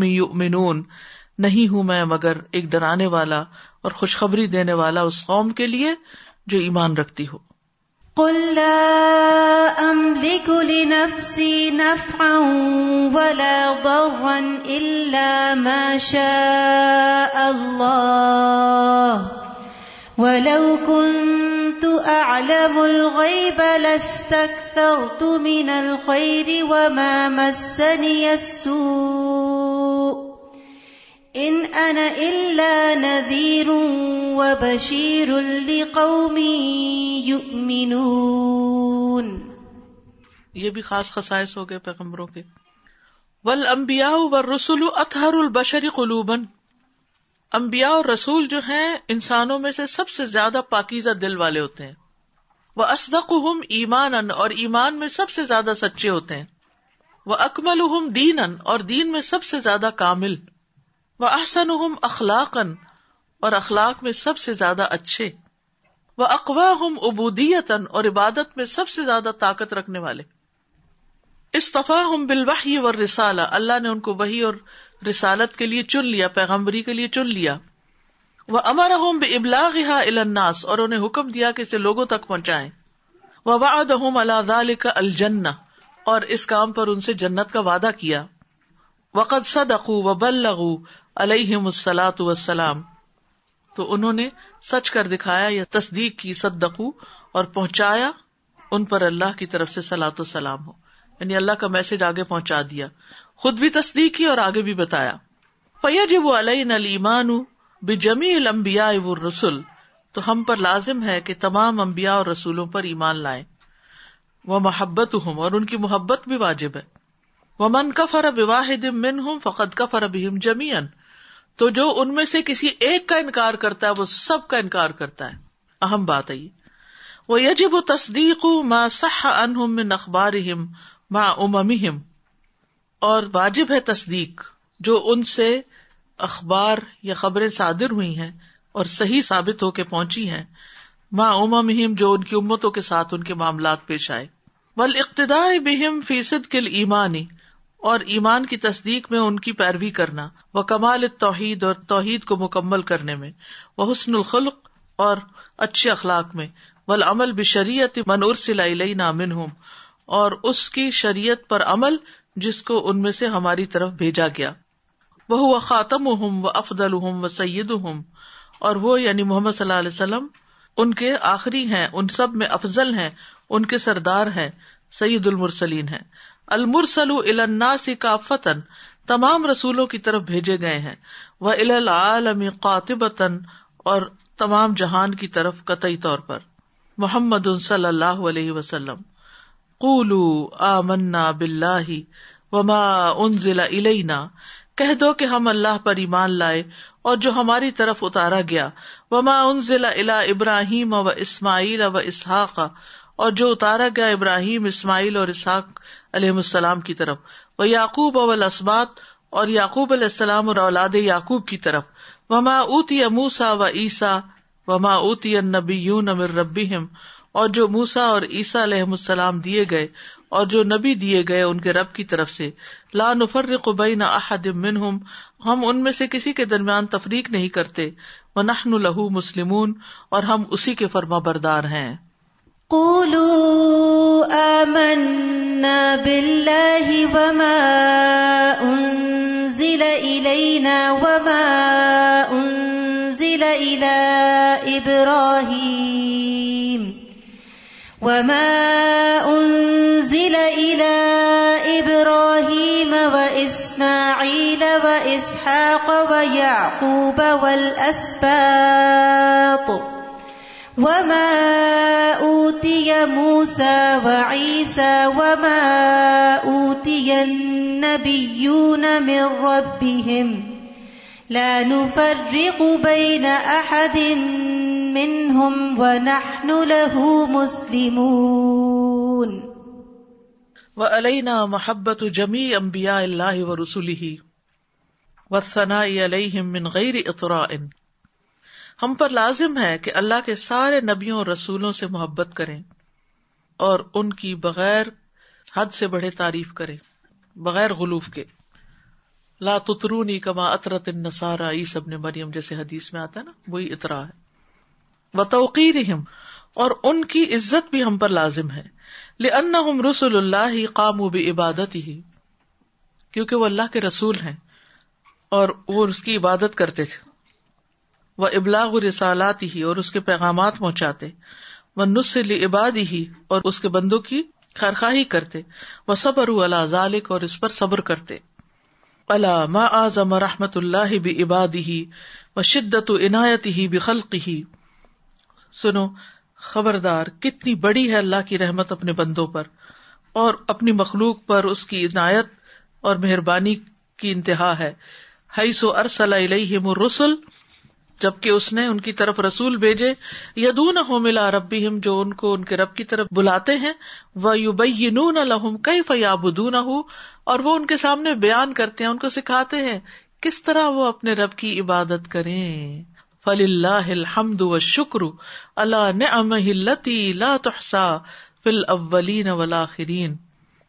نہیں ہوں میں مگر ایک ڈرانے والا اور خوشخبری دینے والا اس قوم کے لیے جو ایمان رکھتی ہو الغيب لاستكثرت من الخير وما مسني السوء إن أنا إلا نذير وبشير لقوم يؤمنون یہ بھی خاص خصائص ہو گئے پیغمبروں کے والانبیاء والرسل اطہر البشر قلوبا انبیاء اور رسول جو ہیں انسانوں میں سے سب سے زیادہ پاکیزہ دل والے ہوتے ہیں وہ اسدق ہم ایمان اور ایمان میں سب سے زیادہ سچے ہوتے ہیں وہ اکمل ہم دین اور دین میں سب سے زیادہ کامل وہ احسن ہم اخلاق اور اخلاق میں سب سے زیادہ اچھے وہ اقوا ہم ابودیت ان اور عبادت میں سب سے زیادہ طاقت رکھنے والے استفا ہم بالوحی و رسالہ اللہ نے ان کو وہی اور رسالت کے لیے چن لیا پیغمبری کے لیے چن لیا وہ امر بے ابلاغ الناس اور انہیں حکم دیا کہ اسے لوگوں تک پہنچائے وہ کا الجن اور اس کام پر ان سے جنت کا وعدہ کیا وقد صد اخصلاۃ وسلام تو انہوں نے سچ کر دکھایا یا تصدیق کی سدقو اور پہنچایا ان پر اللہ کی طرف سے سلاۃ و سلام ہو یعنی اللہ کا میسج آگے پہنچا دیا خود بھی تصدیق کی اور آگے بھی بتایا پیا جب وہ علیہ نلیمان ہوں بے جمی رسول تو ہم پر لازم ہے کہ تمام امبیا اور رسولوں پر ایمان لائیں وہ محبت ہوں اور ان کی محبت بھی واجب ہے وہ من کا فرب واہ فقط کا فرب ہم جمی ان تو جو ان میں سے کسی ایک کا انکار کرتا ہے وہ سب کا انکار کرتا ہے اہم بات ہے وہ یجب تصدیق ماں سہ ان ہم نقبار ام اور واجب ہے تصدیق جو ان سے اخبار یا خبریں صادر ہوئی ہیں اور صحیح ثابت ہو کے پہنچی ہیں ماں اما مہم جو ان کی امتوں کے ساتھ ان کے معاملات پیش آئے ول اقتدا بہم فیصد کل ایمانی اور ایمان کی تصدیق میں ان کی پیروی کرنا و کمال توحید اور توحید کو مکمل کرنے میں وہ حسن الخلق اور اچھے اخلاق میں عمل بے شریعت منور سلائی نامن ہوں اور اس کی شریعت پر عمل جس کو ان میں سے ہماری طرف بھیجا گیا وہ خاتم ہوں وہ افدل ہوں وہ سعید ہوں اور وہ یعنی محمد صلی اللہ علیہ وسلم ان کے آخری ہیں ان سب میں افضل ہیں ان کے سردار ہیں سعید المرسلین ہیں المرسل الناس کا فتن تمام رسولوں کی طرف بھیجے گئے ہیں وہ العالم قاطب اور تمام جہان کی طرف قطعی طور پر محمد صلی اللہ علیہ وسلم کو منا بلاہ وما ضلع علئی کہہ دو کہ ہم اللہ پر ایمان لائے اور جو ہماری طرف اتارا گیا وما ان ضلع الا ابراہیم و اسماعیل و اسحاق اور جو اتارا گیا ابراہیم اسماعیل اور اسحاق علیہ السلام کی طرف وہ یعقوب اول و اسبات اور یعقوب علیہ السلام اور اولاد یعقوب کی طرف وما اوتی موسا و عیسا وما اوتی نبی یون امر ربیم اور جو موسا اور عیسیٰ علیہ السلام دیے گئے اور جو نبی دیے گئے ان کے رب کی طرف سے لا نفر قبئی نہ ان میں سے کسی کے درمیان تفریق نہیں کرتے ونحن له مسلمون اور ہم اسی کے فرما بردار ہیں آمنا وما انزل منا بم اون ذیل اون ذیل وإسحاق ويعقوب والأسباط وما أوتي موسى وعيسى وما أوتي النبيون من ربهم لا نفرق بين أحد منهم ونحن له مسلمون وعلينا محبة جميع أنبياء الله ورسله اطرا ان ہم پر لازم ہے کہ اللہ کے سارے نبیوں اور رسولوں سے محبت کرے اور ان کی بغیر حد سے بڑھے تعریف کرے بغیر غلوف کے تترونی کما اطرت ان نسارا ای سب نے مریم جیسے حدیث میں آتا ہے نا وہی اطرا ہے و توقیر اور ان کی عزت بھی ہم پر لازم ہے لن رسول اللہ قاموب عبادت ہی کیونکہ وہ اللہ کے رسول ہیں اور وہ اس کی عبادت کرتے تھے وہ ابلاغ رسالات ہی اور اس کے پیغامات پہنچاتے وہ نسل عبادی ہی اور اس کے بندوں کی خرخاہی کرتے وہ صبر اور اس پر صبر کرتے اللہ ما رحمت اللہ بھی عبادی ہی و شدت و عنایت ہی بخلق ہی سنو خبردار کتنی بڑی ہے اللہ کی رحمت اپنے بندوں پر اور اپنی مخلوق پر اس کی عنایت اور مہربانی کی انتہا ہے حیث ارسل الیہم الرسل جبکہ اس نے ان کی طرف رسول بھیجے یدون ہو ملا ربی ہم جو ان کو ان کے رب کی طرف بلاتے ہیں وہ یو بئی نون الحم کئی فیاب اور وہ ان کے سامنے بیان کرتے ہیں ان کو سکھاتے ہیں کس طرح وہ اپنے رب کی عبادت کریں فل اللہ الحمد و شکر اللہ نے ام لا تحسا فل اولین ولاخرین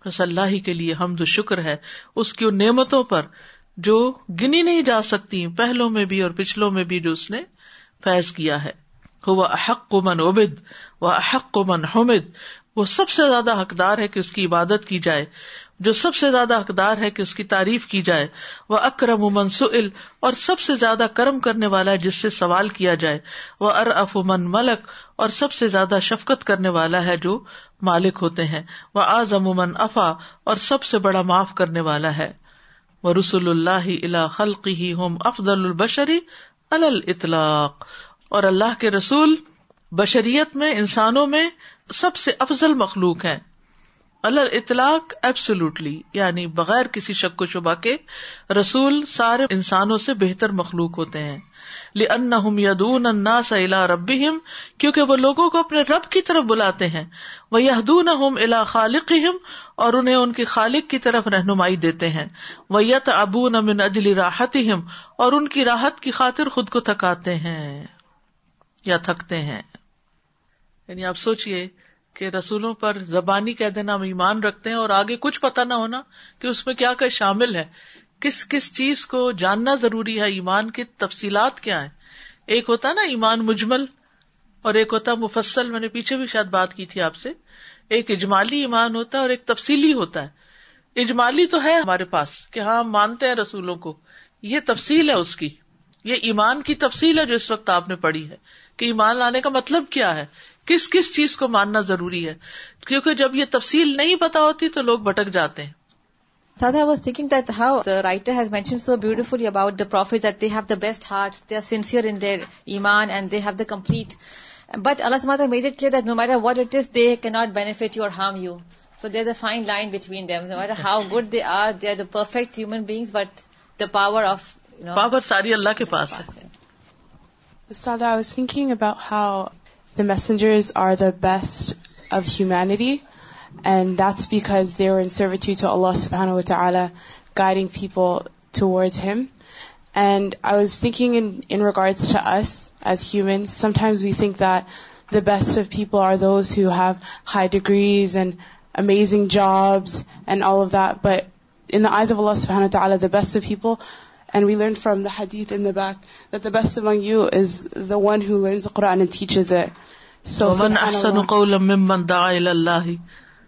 بس اللہ ہی کے لیے حمد و شکر ہے اس کی ان نعمتوں پر جو گنی نہیں جا سکتی پہلو میں بھی اور پچھلوں میں بھی جو اس نے فیض کیا ہے وہ احق کو من و احق کو من حمد وہ سب سے زیادہ حقدار ہے کہ اس کی عبادت کی جائے جو سب سے زیادہ حقدار ہے کہ اس کی تعریف کی جائے وہ اکرم امن سل اور سب سے زیادہ کرم کرنے والا ہے جس سے سوال کیا جائے وہ ار امن ملک اور سب سے زیادہ شفقت کرنے والا ہے جو مالک ہوتے ہیں وہ آز عموماً افا اور سب سے بڑا معاف کرنے والا ہے و رسول اللہ الا خلقی ہی ہوم افضل البشری الطلاق اور اللہ کے رسول بشریت میں انسانوں میں سب سے افضل مخلوق ہے اطلاق ایبسلوٹلی یعنی بغیر کسی شک و شبہ کے رسول سارے انسانوں سے بہتر مخلوق ہوتے ہیں لِأَنَّهُمْ يَدُونَ النَّاسَ إِلَىٰ رَبِّهِمْ کیونکہ وہ لوگوں کو اپنے رب کی طرف بلاتے ہیں وَيَهْدُونَهُمْ إِلَىٰ خَالِقِهِمْ اور انہیں ان کی خالق کی طرف رہنمائی دیتے ہیں وَيَتَعَبُونَ مِنْ أَجْلِ رَاحَتِهِمْ اور ان کی راحت کی خاطر خود کو تھکاتے ہیں یا تھکتے ہیں یعنی آپ سوچئے کہ رسولوں پر زبانی کہہ دینا ہم ایمان رکھتے ہیں اور آگے کچھ پتہ نہ ہونا کہ اس میں کیا کیا شامل ہے کس کس چیز کو جاننا ضروری ہے ایمان کی تفصیلات کیا ہیں ایک ہوتا ہے نا ایمان مجمل اور ایک ہوتا مفصل میں نے پیچھے بھی شاید بات کی تھی آپ سے ایک اجمالی ایمان ہوتا ہے اور ایک تفصیلی ہوتا ہے اجمالی تو ہے ہمارے پاس کہ ہاں مانتے ہیں رسولوں کو یہ تفصیل ہے اس کی یہ ایمان کی تفصیل ہے جو اس وقت آپ نے پڑھی ہے کہ ایمان لانے کا مطلب کیا ہے کس کس چیز کو ماننا ضروری ہے کیونکہ جب یہ تفصیل نہیں پتا ہوتی تو لوگ بھٹک جاتے ہیں سوٹوفل اباؤٹ دیر ایمان and Dev داپلیٹ Batley what it is they کی not beat you or harm you so they fine line matter how good they are they are the perfect but the power اللہ کے پاس how the messenger best humanity and deterring people towards him and thinkings we think that دیسٹ of peoples and amazing job صفحاف people from the dust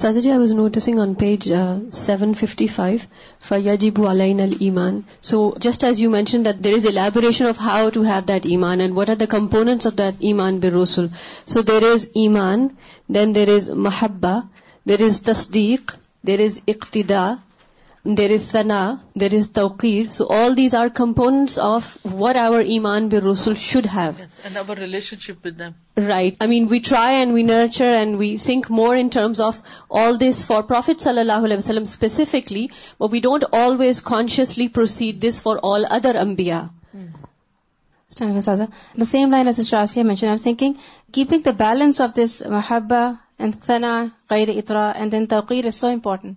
فیا جی بو الائن الی ایمان so just as you mention that there is elaboration of how to have that ایمان and what are the components of that ایمان رسول سو دیر از ایمان دین دیر از محبا دیر از تصدیق there is اقتدا there is Sana there is Tauqeer so all these are components of what our ایمان بی رسول should have and relationship with them right I mean we try and we nurture and we think more in terms of all these for prophet صلی اللہ علیہ وسلم specifically we don't always consciously proceed this for all other امبیا the same line thinking keeping the balance of this محبا and ثنا غیر اطرا and then Tauqeer is so important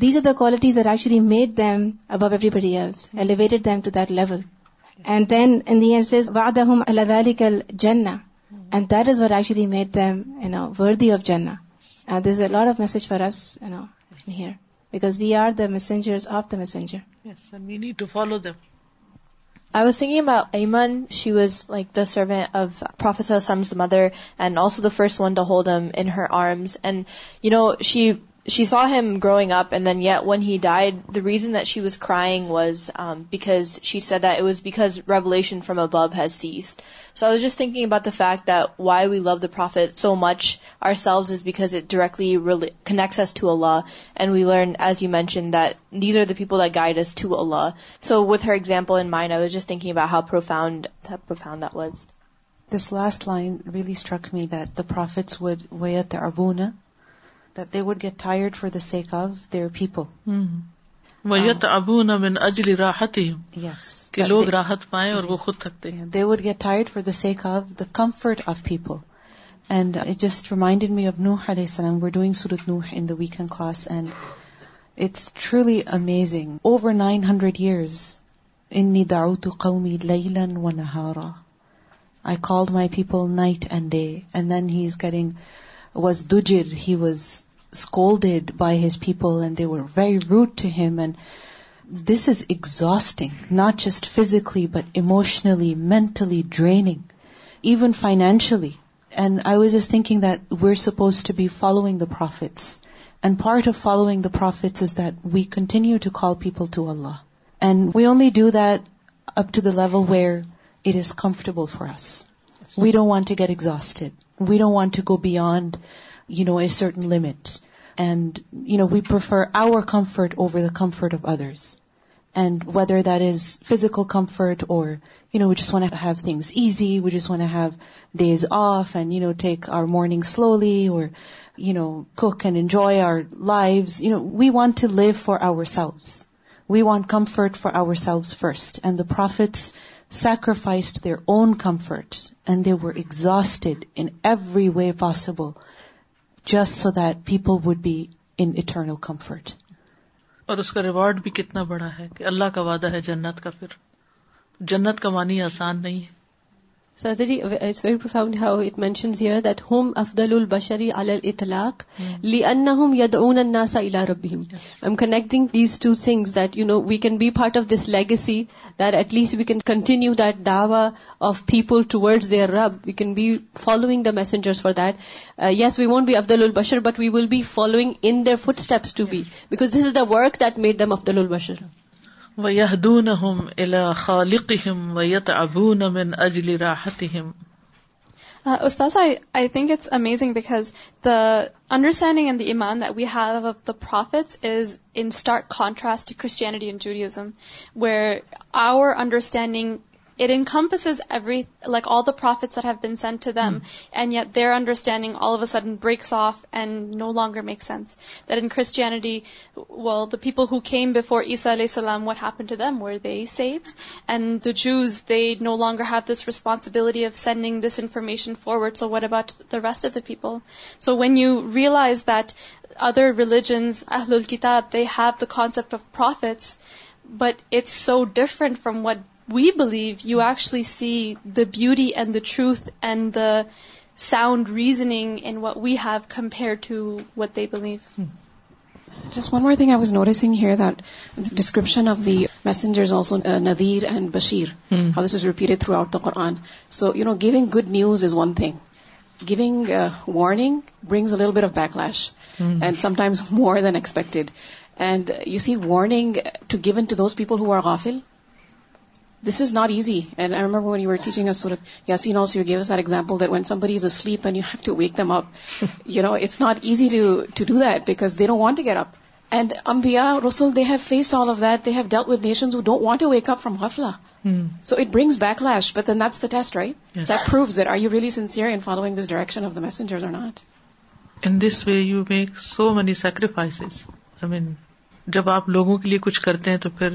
these are the qualities are actually made them above everybody else elevated them to that level and then in the end says واد اہم اللہ علی کل جنا and that is what actually made them you know worthy of جنا this is a lot of message for us you know here because we are the messenger of the messenger follow them I was thinking Ayman she was like the servant of prophet's SIMs mother and also the first one the hold him in her arms and you know she she saw him growing up, and then yet when he died, the reason that she was crying was um, because she said that it was because revelation from above has ceased. So I was just thinking about the fact that why we love the Prophet so much ourselves is because it directly connects us to Allah, and we learn, as you mentioned, that these are the people that guide us to Allah. So with her example in mind, I was just thinking about how profound that was. This last line really struck me, that the Prophets would wa-yata'abuna they would get tired for the sake of دیپلڈ for the sake of truly amazing over nine hundred years و نہارا I called my people night and day and then he was Dujir. He was scolded by his people and they were very rude to him. And this is exhausting, not just physically, but emotionally, mentally draining, even financially. And I was just thinking that we're supposed to be following the prophets. And part of following the prophets is that we continue to call people to Allah. And we only do that up to the level where it is comfortable for us. We don't want to get exhausted. We don't want to go beyond, a certain limit. And, we prefer our comfort over the comfort of others. And whether that is physical comfort or, we just want to have things easy, we just want to have days off and, take our morning slowly or, cook and enjoy our lives. We want to live for ourselves. We want comfort for ourselves first. And the Prophet's sacrificed their own comfort and they exhausted in every way possible just so that people would be in eternal comfort اور اس کا reward بھی کتنا بڑا ہے کہ اللہ کا وعدہ ہے جنت کا پھر جنت کا مانی آسان نہیں ہے surgery it's very profound how it mentions here that home افدل ال بشری الطلاق لیم یون I'm connecting these two things that you know we can be part of this legacy at least we can continue that Dawa of people towards their رب we can be following the messengers for that yes we won't be افدل al-Bashar but we will be following in their footsteps to be because this is the work that made them افدل al-Bashar think it's amazing because the understanding and the ایمان we have the prophet contrast Christianity our understanding it encompasses every like all the prophet be sent to them and their understanding all the sudden breaks off and no longer make sense there in Christianity people who came before ایسا علیہ السلام what happen to them were they saved and to choose they no longer have this responsibility of sending this information forward so what about the rest of the people so we you realize that other religions اہل الکتاب they have the concept of prophets but it's so different from what we believe you he see the be bend the truth and sound reasoning ڈسکریپشنجرزو ندیر and بشیر آٹ the Quran so you know giving good news is one thing giving warning brings ال بیش and sometimes more than expect and you see warning to given to those people who are God full this is not easy and are you teaching when is asleep and you have wake them up not easy to do دیک want up and امبیا رسول so it brings back لائش bits right proves are you really sincere in following this direction of the messenger are not in this way you make so many sacrifice I mean جب آپ لوگوں کے لیے کچھ کرتے ہیں تو پھر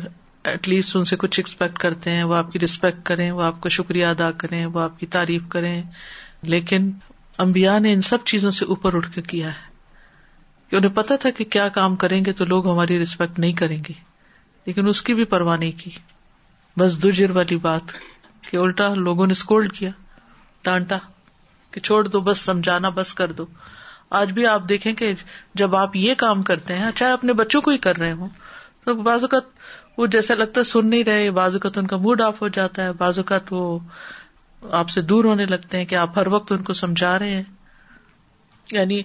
ایٹ لیسٹ ان سے کچھ ایکسپیکٹ کرتے ہیں وہ آپ کی ریسپیکٹ کریں وہ آپ کا شکریہ ادا کریں وہ آپ کی تعریف کریں لیکن امبیا نے ان سب چیزوں سے اوپر اٹھ کے کیا ہے کہ انہیں پتا تھا کہ کیا کام کریں گے تو لوگ ہماری ریسپیکٹ نہیں کریں گے لیکن اس کی بھی پرواہ نہیں کی بس دجر والی بات کہ الٹا لوگوں نے اسکولڈ کیا ڈانٹا کہ چھوڑ دو بس سمجھانا بس کر دو آج بھی آپ دیکھیں کہ جب آپ یہ کام کرتے ہیں چاہے اپنے بچوں کو ہی کر رہے ہوں تو بعض اوقات وہ جیسا لگتا ہے سن نہیں رہے بعض اوقات ان کا موڈ آف ہو جاتا ہے بعض اوقات وہ آپ سے دور ہونے لگتے ہیں کہ آپ ہر وقت ان کو سمجھا رہے ہیں یعنی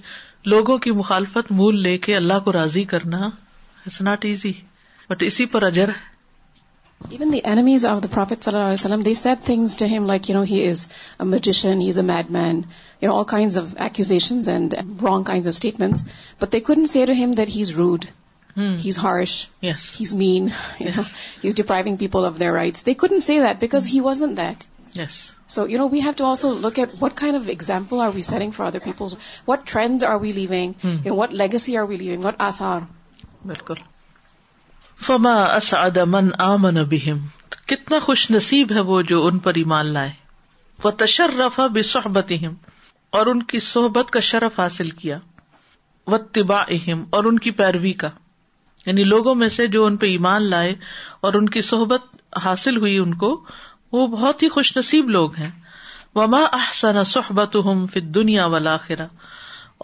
لوگوں کی مخالفت مول لے کے اللہ کو راضی کرنا اٹس ناٹ ایزی بٹ اسی پر اجر ہے rude. He's harsh he's mean he's depriving people of their rights they couldn't see that because he was in that so you know we have to also look at what kind of example are we setting for other people what trends are we leaving what legacy are we leaving what آثار بالکل فما اسعد من آمن بهم کتنا خوش نصیب ہے وہ جو ان پر ایمان لائے وہ تشرف بے اور ان کی صحبت کا شرف حاصل کیا وہ اور ان کی پیروی کا یعنی لوگوں میں سے جو ان پہ ایمان لائے اور ان کی صحبت حاصل ہوئی ان کو وہ بہت ہی خوش نصیب لوگ ہیں وما احسن صحبت احسان دنیا و لرہ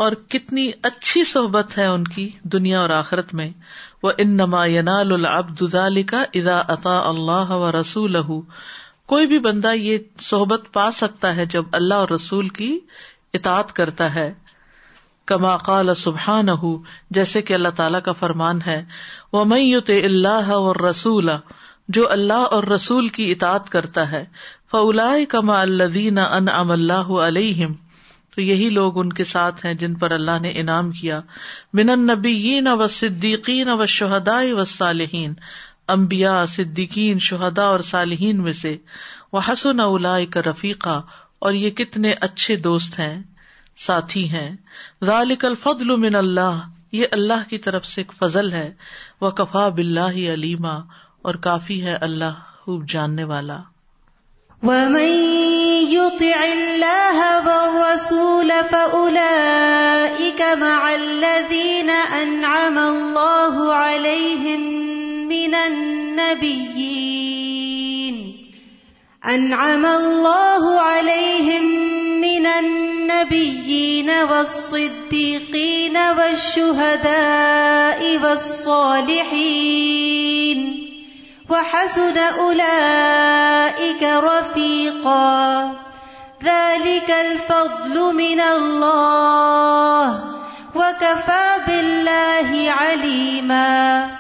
اور کتنی اچھی صحبت ہے ان کی دنیا اور آخرت میں وہ ان نما ینا لب کا ادا عطا اللہ و رسول کوئی بھی بندہ یہ صحبت پا سکتا ہے جب اللہ اور رسول کی اطاط کرتا ہے کما قال سبحان جیسے کہ اللہ تعالیٰ کا فرمان ہے وہ اللہ اور رسول جو اللہ اور رسول کی اطاط کرتا ہے فلا کما الدین ان ام اللہ تو یہی لوگ ان کے ساتھ ہیں جن پر اللہ نے انعام کیا نبی و صدیقین و شہدا و صالحین امبیا صدیقین شہدا اور صالحین میں سے وہ حسن الا کا رفیقہ اور یہ کتنے اچھے دوست ہیں ساتھی ہیں ذالک الفضل من اللہ یہ اللہ کی طرف سے ایک فضل ہے وہ کفا بلّہ علیما اور کافی ہے اللہ خوب جاننے والا ومن يطع الله والرسول فأولئك مع الذين أنعم الله عليهم من النبيين انعم الله عليهم من النبيين والصديقين والشهداء والصالحين وحسن اولئك رفيقا ذلك الفضل من الله وكفى بالله عليما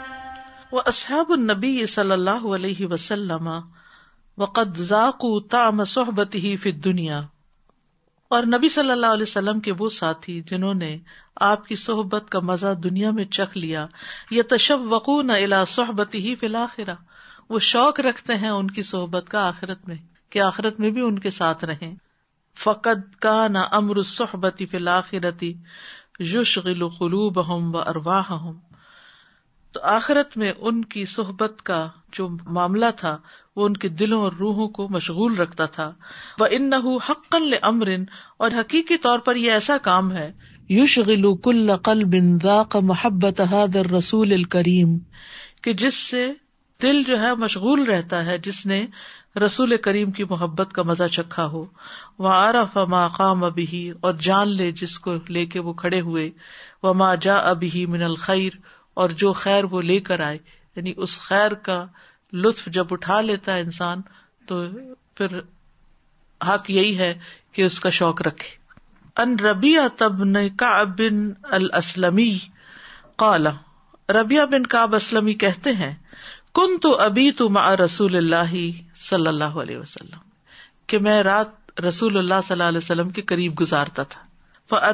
واصحاب النبي صلى الله عليه وسلم وقت ذاکو تام فت دنیا اور نبی صلی اللہ علیہ وسلم کے وہ ساتھی جنہوں نے آپ کی صحبت کا مزہ دنیا میں چکھ لیا یا تشب وقو نہ الا ہی فی الآخرا وہ شوق رکھتے ہیں ان کی صحبت کا آخرت میں کہ آخرت میں بھی ان کے ساتھ رہے فقت کا نہ امر صحبتی فی الآخرتی یوش غلو قلوب ہوں و ارواہ ہوں تو آخرت میں ان کی صحبت کا جو معاملہ تھا وہ ان کے دلوں اور روحوں کو مشغول رکھتا تھا وہ نہ حقن امر اور حقیقی طور پر یہ ایسا کام ہے یوشغل گلو کل بن ذاق محبت حادر رسول کریم کہ جس سے دل جو ہے مشغول رہتا ہے جس نے رسول کریم کی محبت کا مزہ چکھا ہو وہ آر ما قام ابھی اور جان لے جس کو لے کے وہ کھڑے ہوئے وہ ماں جا ابھی من الخیر اور جو خیر وہ لے کر آئے یعنی اس خیر کا لطف جب اٹھا لیتا ہے انسان تو پھر حق یہی ہے کہ اس کا شوق رکھے ان ربی تب کالا ربیا بن کاب اسلم کہتے ہیں کن تو ابھی تو مع رسول اللہ صلی اللہ علیہ وسلم کہ میں رات رسول اللہ صلی اللہ علیہ وسلم کے قریب گزارتا تھا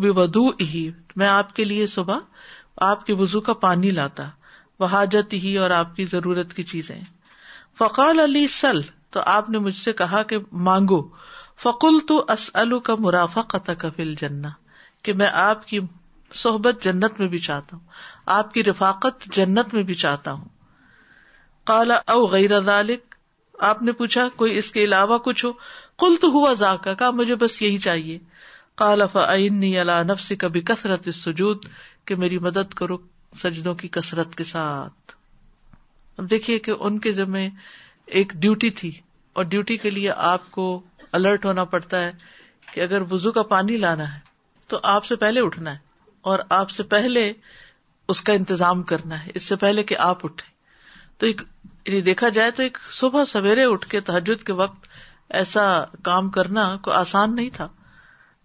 بے ودو ہی میں آپ کے لیے صبح آپ کے وزو کا پانی لاتا وہ حاجت ہی اور آپ کی ضرورت کی چیزیں فقال علی سل تو آپ نے مجھ سے کہا کہ مانگو تو اسلو کا مرافا قطع کہ میں آپ کی صحبت جنت میں بھی چاہتا ہوں آپ کی رفاقت جنت میں بھی چاہتا ہوں کالا او غیر آپ نے پوچھا کوئی اس کے علاوہ کچھ ہو کل تو ہوا ذاکہ کا مجھے بس یہی چاہیے کالا فاینسی کبھی کثرت سجود کہ میری مدد کرو سجدوں کی کسرت کے ساتھ اب دیکھیے کہ ان کے ذمے ایک ڈیوٹی تھی اور ڈیوٹی کے لیے آپ کو الرٹ ہونا پڑتا ہے کہ اگر وزو کا پانی لانا ہے تو آپ سے پہلے اٹھنا ہے اور آپ سے پہلے اس کا انتظام کرنا ہے اس سے پہلے کہ آپ اٹھے تو ایک یعنی دیکھا جائے تو ایک صبح سویرے اٹھ کے تحجد کے وقت ایسا کام کرنا کوئی آسان نہیں تھا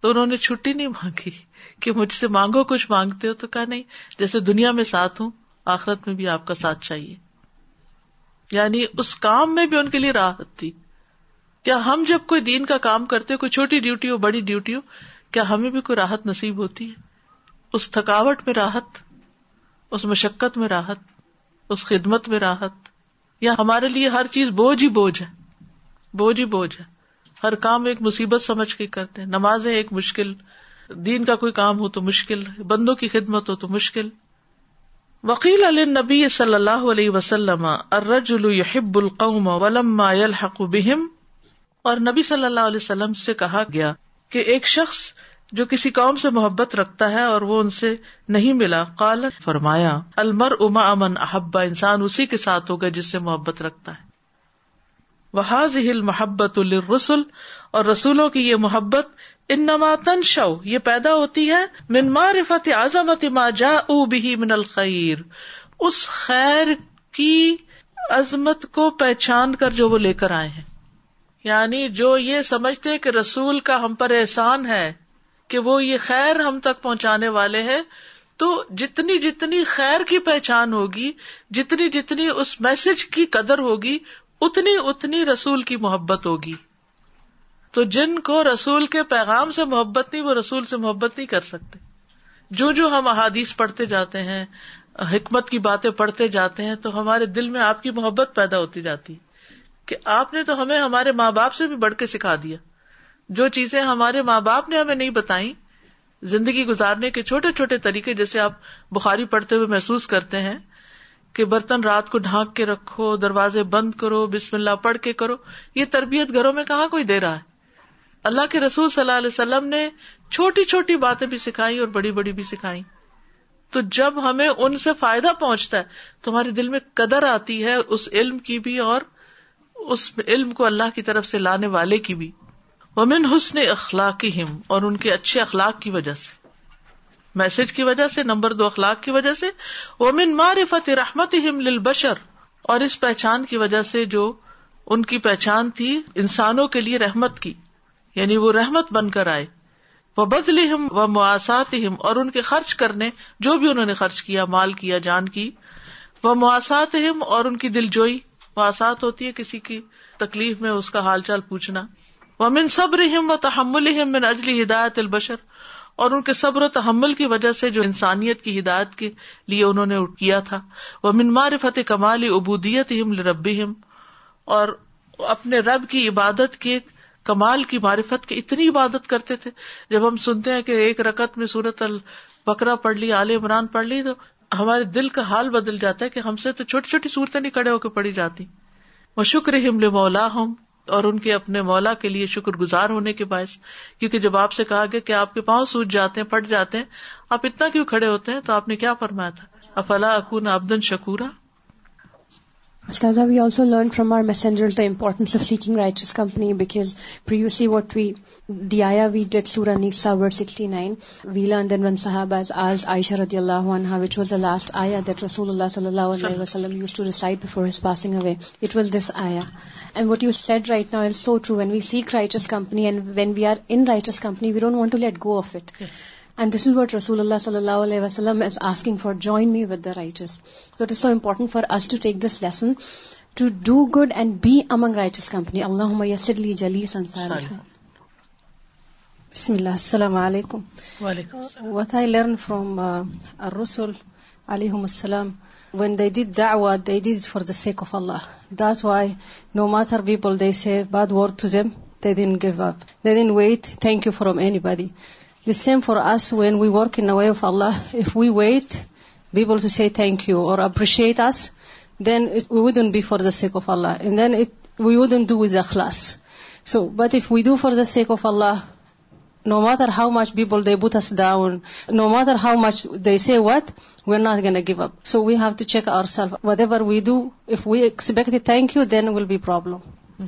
تو انہوں نے چھٹی نہیں مانگی کہ مجھ سے مانگو کچھ مانگتے ہو تو کہا نہیں جیسے دنیا میں ساتھ ہوں آخرت میں بھی آپ کا ساتھ چاہیے یعنی اس کام میں بھی ان کے لیے راحت تھی کیا ہم جب کوئی دین کا کام کرتے کوئی چھوٹی ڈیوٹی ہو بڑی ڈیوٹی ہو کیا ہمیں بھی کوئی راحت نصیب ہوتی ہے اس تھکاوٹ میں راحت اس مشقت میں راحت اس خدمت میں راحت یا ہمارے لیے ہر چیز بوجھ ہی بوجھ ہے بوجھ ہی بوجھ ہے ہر کام ایک مصیبت سمجھ کے کرتے ہیں نمازیں ایک مشکل دین کا کوئی کام ہو تو مشکل بندوں کی خدمت ہو تو مشکل وکیل علیہ نبی صلی اللہ علیہ وسلم الحق اور نبی صلی اللہ علیہ وسلم سے کہا گیا کہ ایک شخص جو کسی قوم سے محبت رکھتا ہے اور وہ ان سے نہیں ملا کال فرمایا المر اما امن احبا انسان اسی کے ساتھ ہوگا جس سے محبت رکھتا ہے بحاظ ہل محبت الرسول اور رسولوں کی یہ محبت ان نماتن شو یہ پیدا ہوتی ہے من معرفت عظمت ما جا او بھی من الخیر اس خیر کی عظمت کو پہچان کر جو وہ لے کر آئے ہیں یعنی جو یہ سمجھتے کہ رسول کا ہم پر احسان ہے کہ وہ یہ خیر ہم تک پہنچانے والے ہیں تو جتنی جتنی خیر کی پہچان ہوگی جتنی جتنی اس میسج کی قدر ہوگی اتنی اتنی رسول کی محبت ہوگی تو جن کو رسول کے پیغام سے محبت نہیں وہ رسول سے محبت نہیں کر سکتے جو جو ہم احادیث پڑھتے جاتے ہیں حکمت کی باتیں پڑھتے جاتے ہیں تو ہمارے دل میں آپ کی محبت پیدا ہوتی جاتی کہ آپ نے تو ہمیں ہمارے ماں باپ سے بھی بڑھ کے سکھا دیا جو چیزیں ہمارے ماں باپ نے ہمیں نہیں بتائی زندگی گزارنے کے چھوٹے چھوٹے طریقے جیسے آپ بخاری پڑھتے ہوئے محسوس کرتے ہیں کہ برتن رات کو ڈھانک کے رکھو دروازے بند کرو بسم اللہ پڑھ کے کرو یہ تربیت گھروں میں کہاں کوئی دے رہا ہے اللہ کے رسول صلی اللہ علیہ وسلم نے چھوٹی چھوٹی باتیں بھی سکھائی اور بڑی بڑی بھی سکھائی تو جب ہمیں ان سے فائدہ پہنچتا ہے تو ہمارے دل میں قدر آتی ہے اس علم کی بھی اور اس علم کو اللہ کی کی طرف سے لانے والے بھی ومن حسن اخلاقی ہم اور ان کے اچھے اخلاق کی وجہ سے میسج کی وجہ سے نمبر دو اخلاق کی وجہ سے ومن معرفت رحمت ہم للبشر اور اس پہچان کی وجہ سے جو ان کی پہچان تھی انسانوں کے لیے رحمت کی یعنی وہ رحمت بن کر آئے وہ بدل و اور ان کے خرچ کرنے جو بھی انہوں نے خرچ کیا مال کیا جان کی وہ مواصل اور ان کی دل جوئی مواسات ہوتی ہے کسی کی تکلیف میں اس کا حال چال پوچھنا وہ من صبر و تحمل من اجلی ہدایت البشر اور ان کے صبر و تحمل کی وجہ سے جو انسانیت کی ہدایت کے لیے انہوں نے کیا تھا وہ من مار فتح کمال عبودیت ہم رب اور اپنے رب کی عبادت کے کمال کی معرفت کی اتنی عبادت کرتے تھے جب ہم سنتے ہیں کہ ایک رکت میں سورت البکرا پڑھ لی عال عمران پڑھ لی تو ہمارے دل کا حال بدل جاتا ہے کہ ہم سے تو چھوٹی چھوٹی صورتیں نہیں کڑے ہو کے پڑی جاتی وہ شکر امل مولا ہوں اور ان کے اپنے مولا کے لیے شکر گزار ہونے کے باعث کیونکہ جب آپ سے کہا گیا کہ آپ کے پاؤں سوج جاتے ہیں پٹ جاتے ہیں آپ اتنا کیوں کھڑے ہوتے ہیں تو آپ نے کیا فرمایا تھا افلا اکون ابدن شکورا we also learn from our messenger the importance of seeking righteous company because previously what we the آیا وی ڈیٹ سور سکسٹی نائن ویلا دین ون صاحب ایز آز عائشہ رضی اللہ عنہ ویٹ واز دا لاسٹ آیا دیٹ رسول اللہ صلی اللہ علیہ وسلم used to recite before his passing away it was this آیا and what you said right نا so true when we seek righteous company and when we are in righteous company we don't want to let go of it and this is what رسول اللہ صلی اللہ علیہ وسلم is asking for join me with the righteous so it is so important for us to take this lesson to do good and be among righteous company اللہ یسر لی جلی سنسار بسم اللہ السلام علیکم وٹ آئی لرن فرام رسول علیہ السلام when they did دعوہ they did for the sake of Allah that why no matter people they say bad word to them they didn't give up they didn't wait thank you from anybody this same for us what we work Allah if we wait be بول so see thank you or sake of Allah then we we done do with اخلاس so but if we do for the sake of Allah no مت are how much be بول دی both is down no matter how much the see what we'd not gain a give up so we have to check our self whatever we do if was be thank you then we'll be problem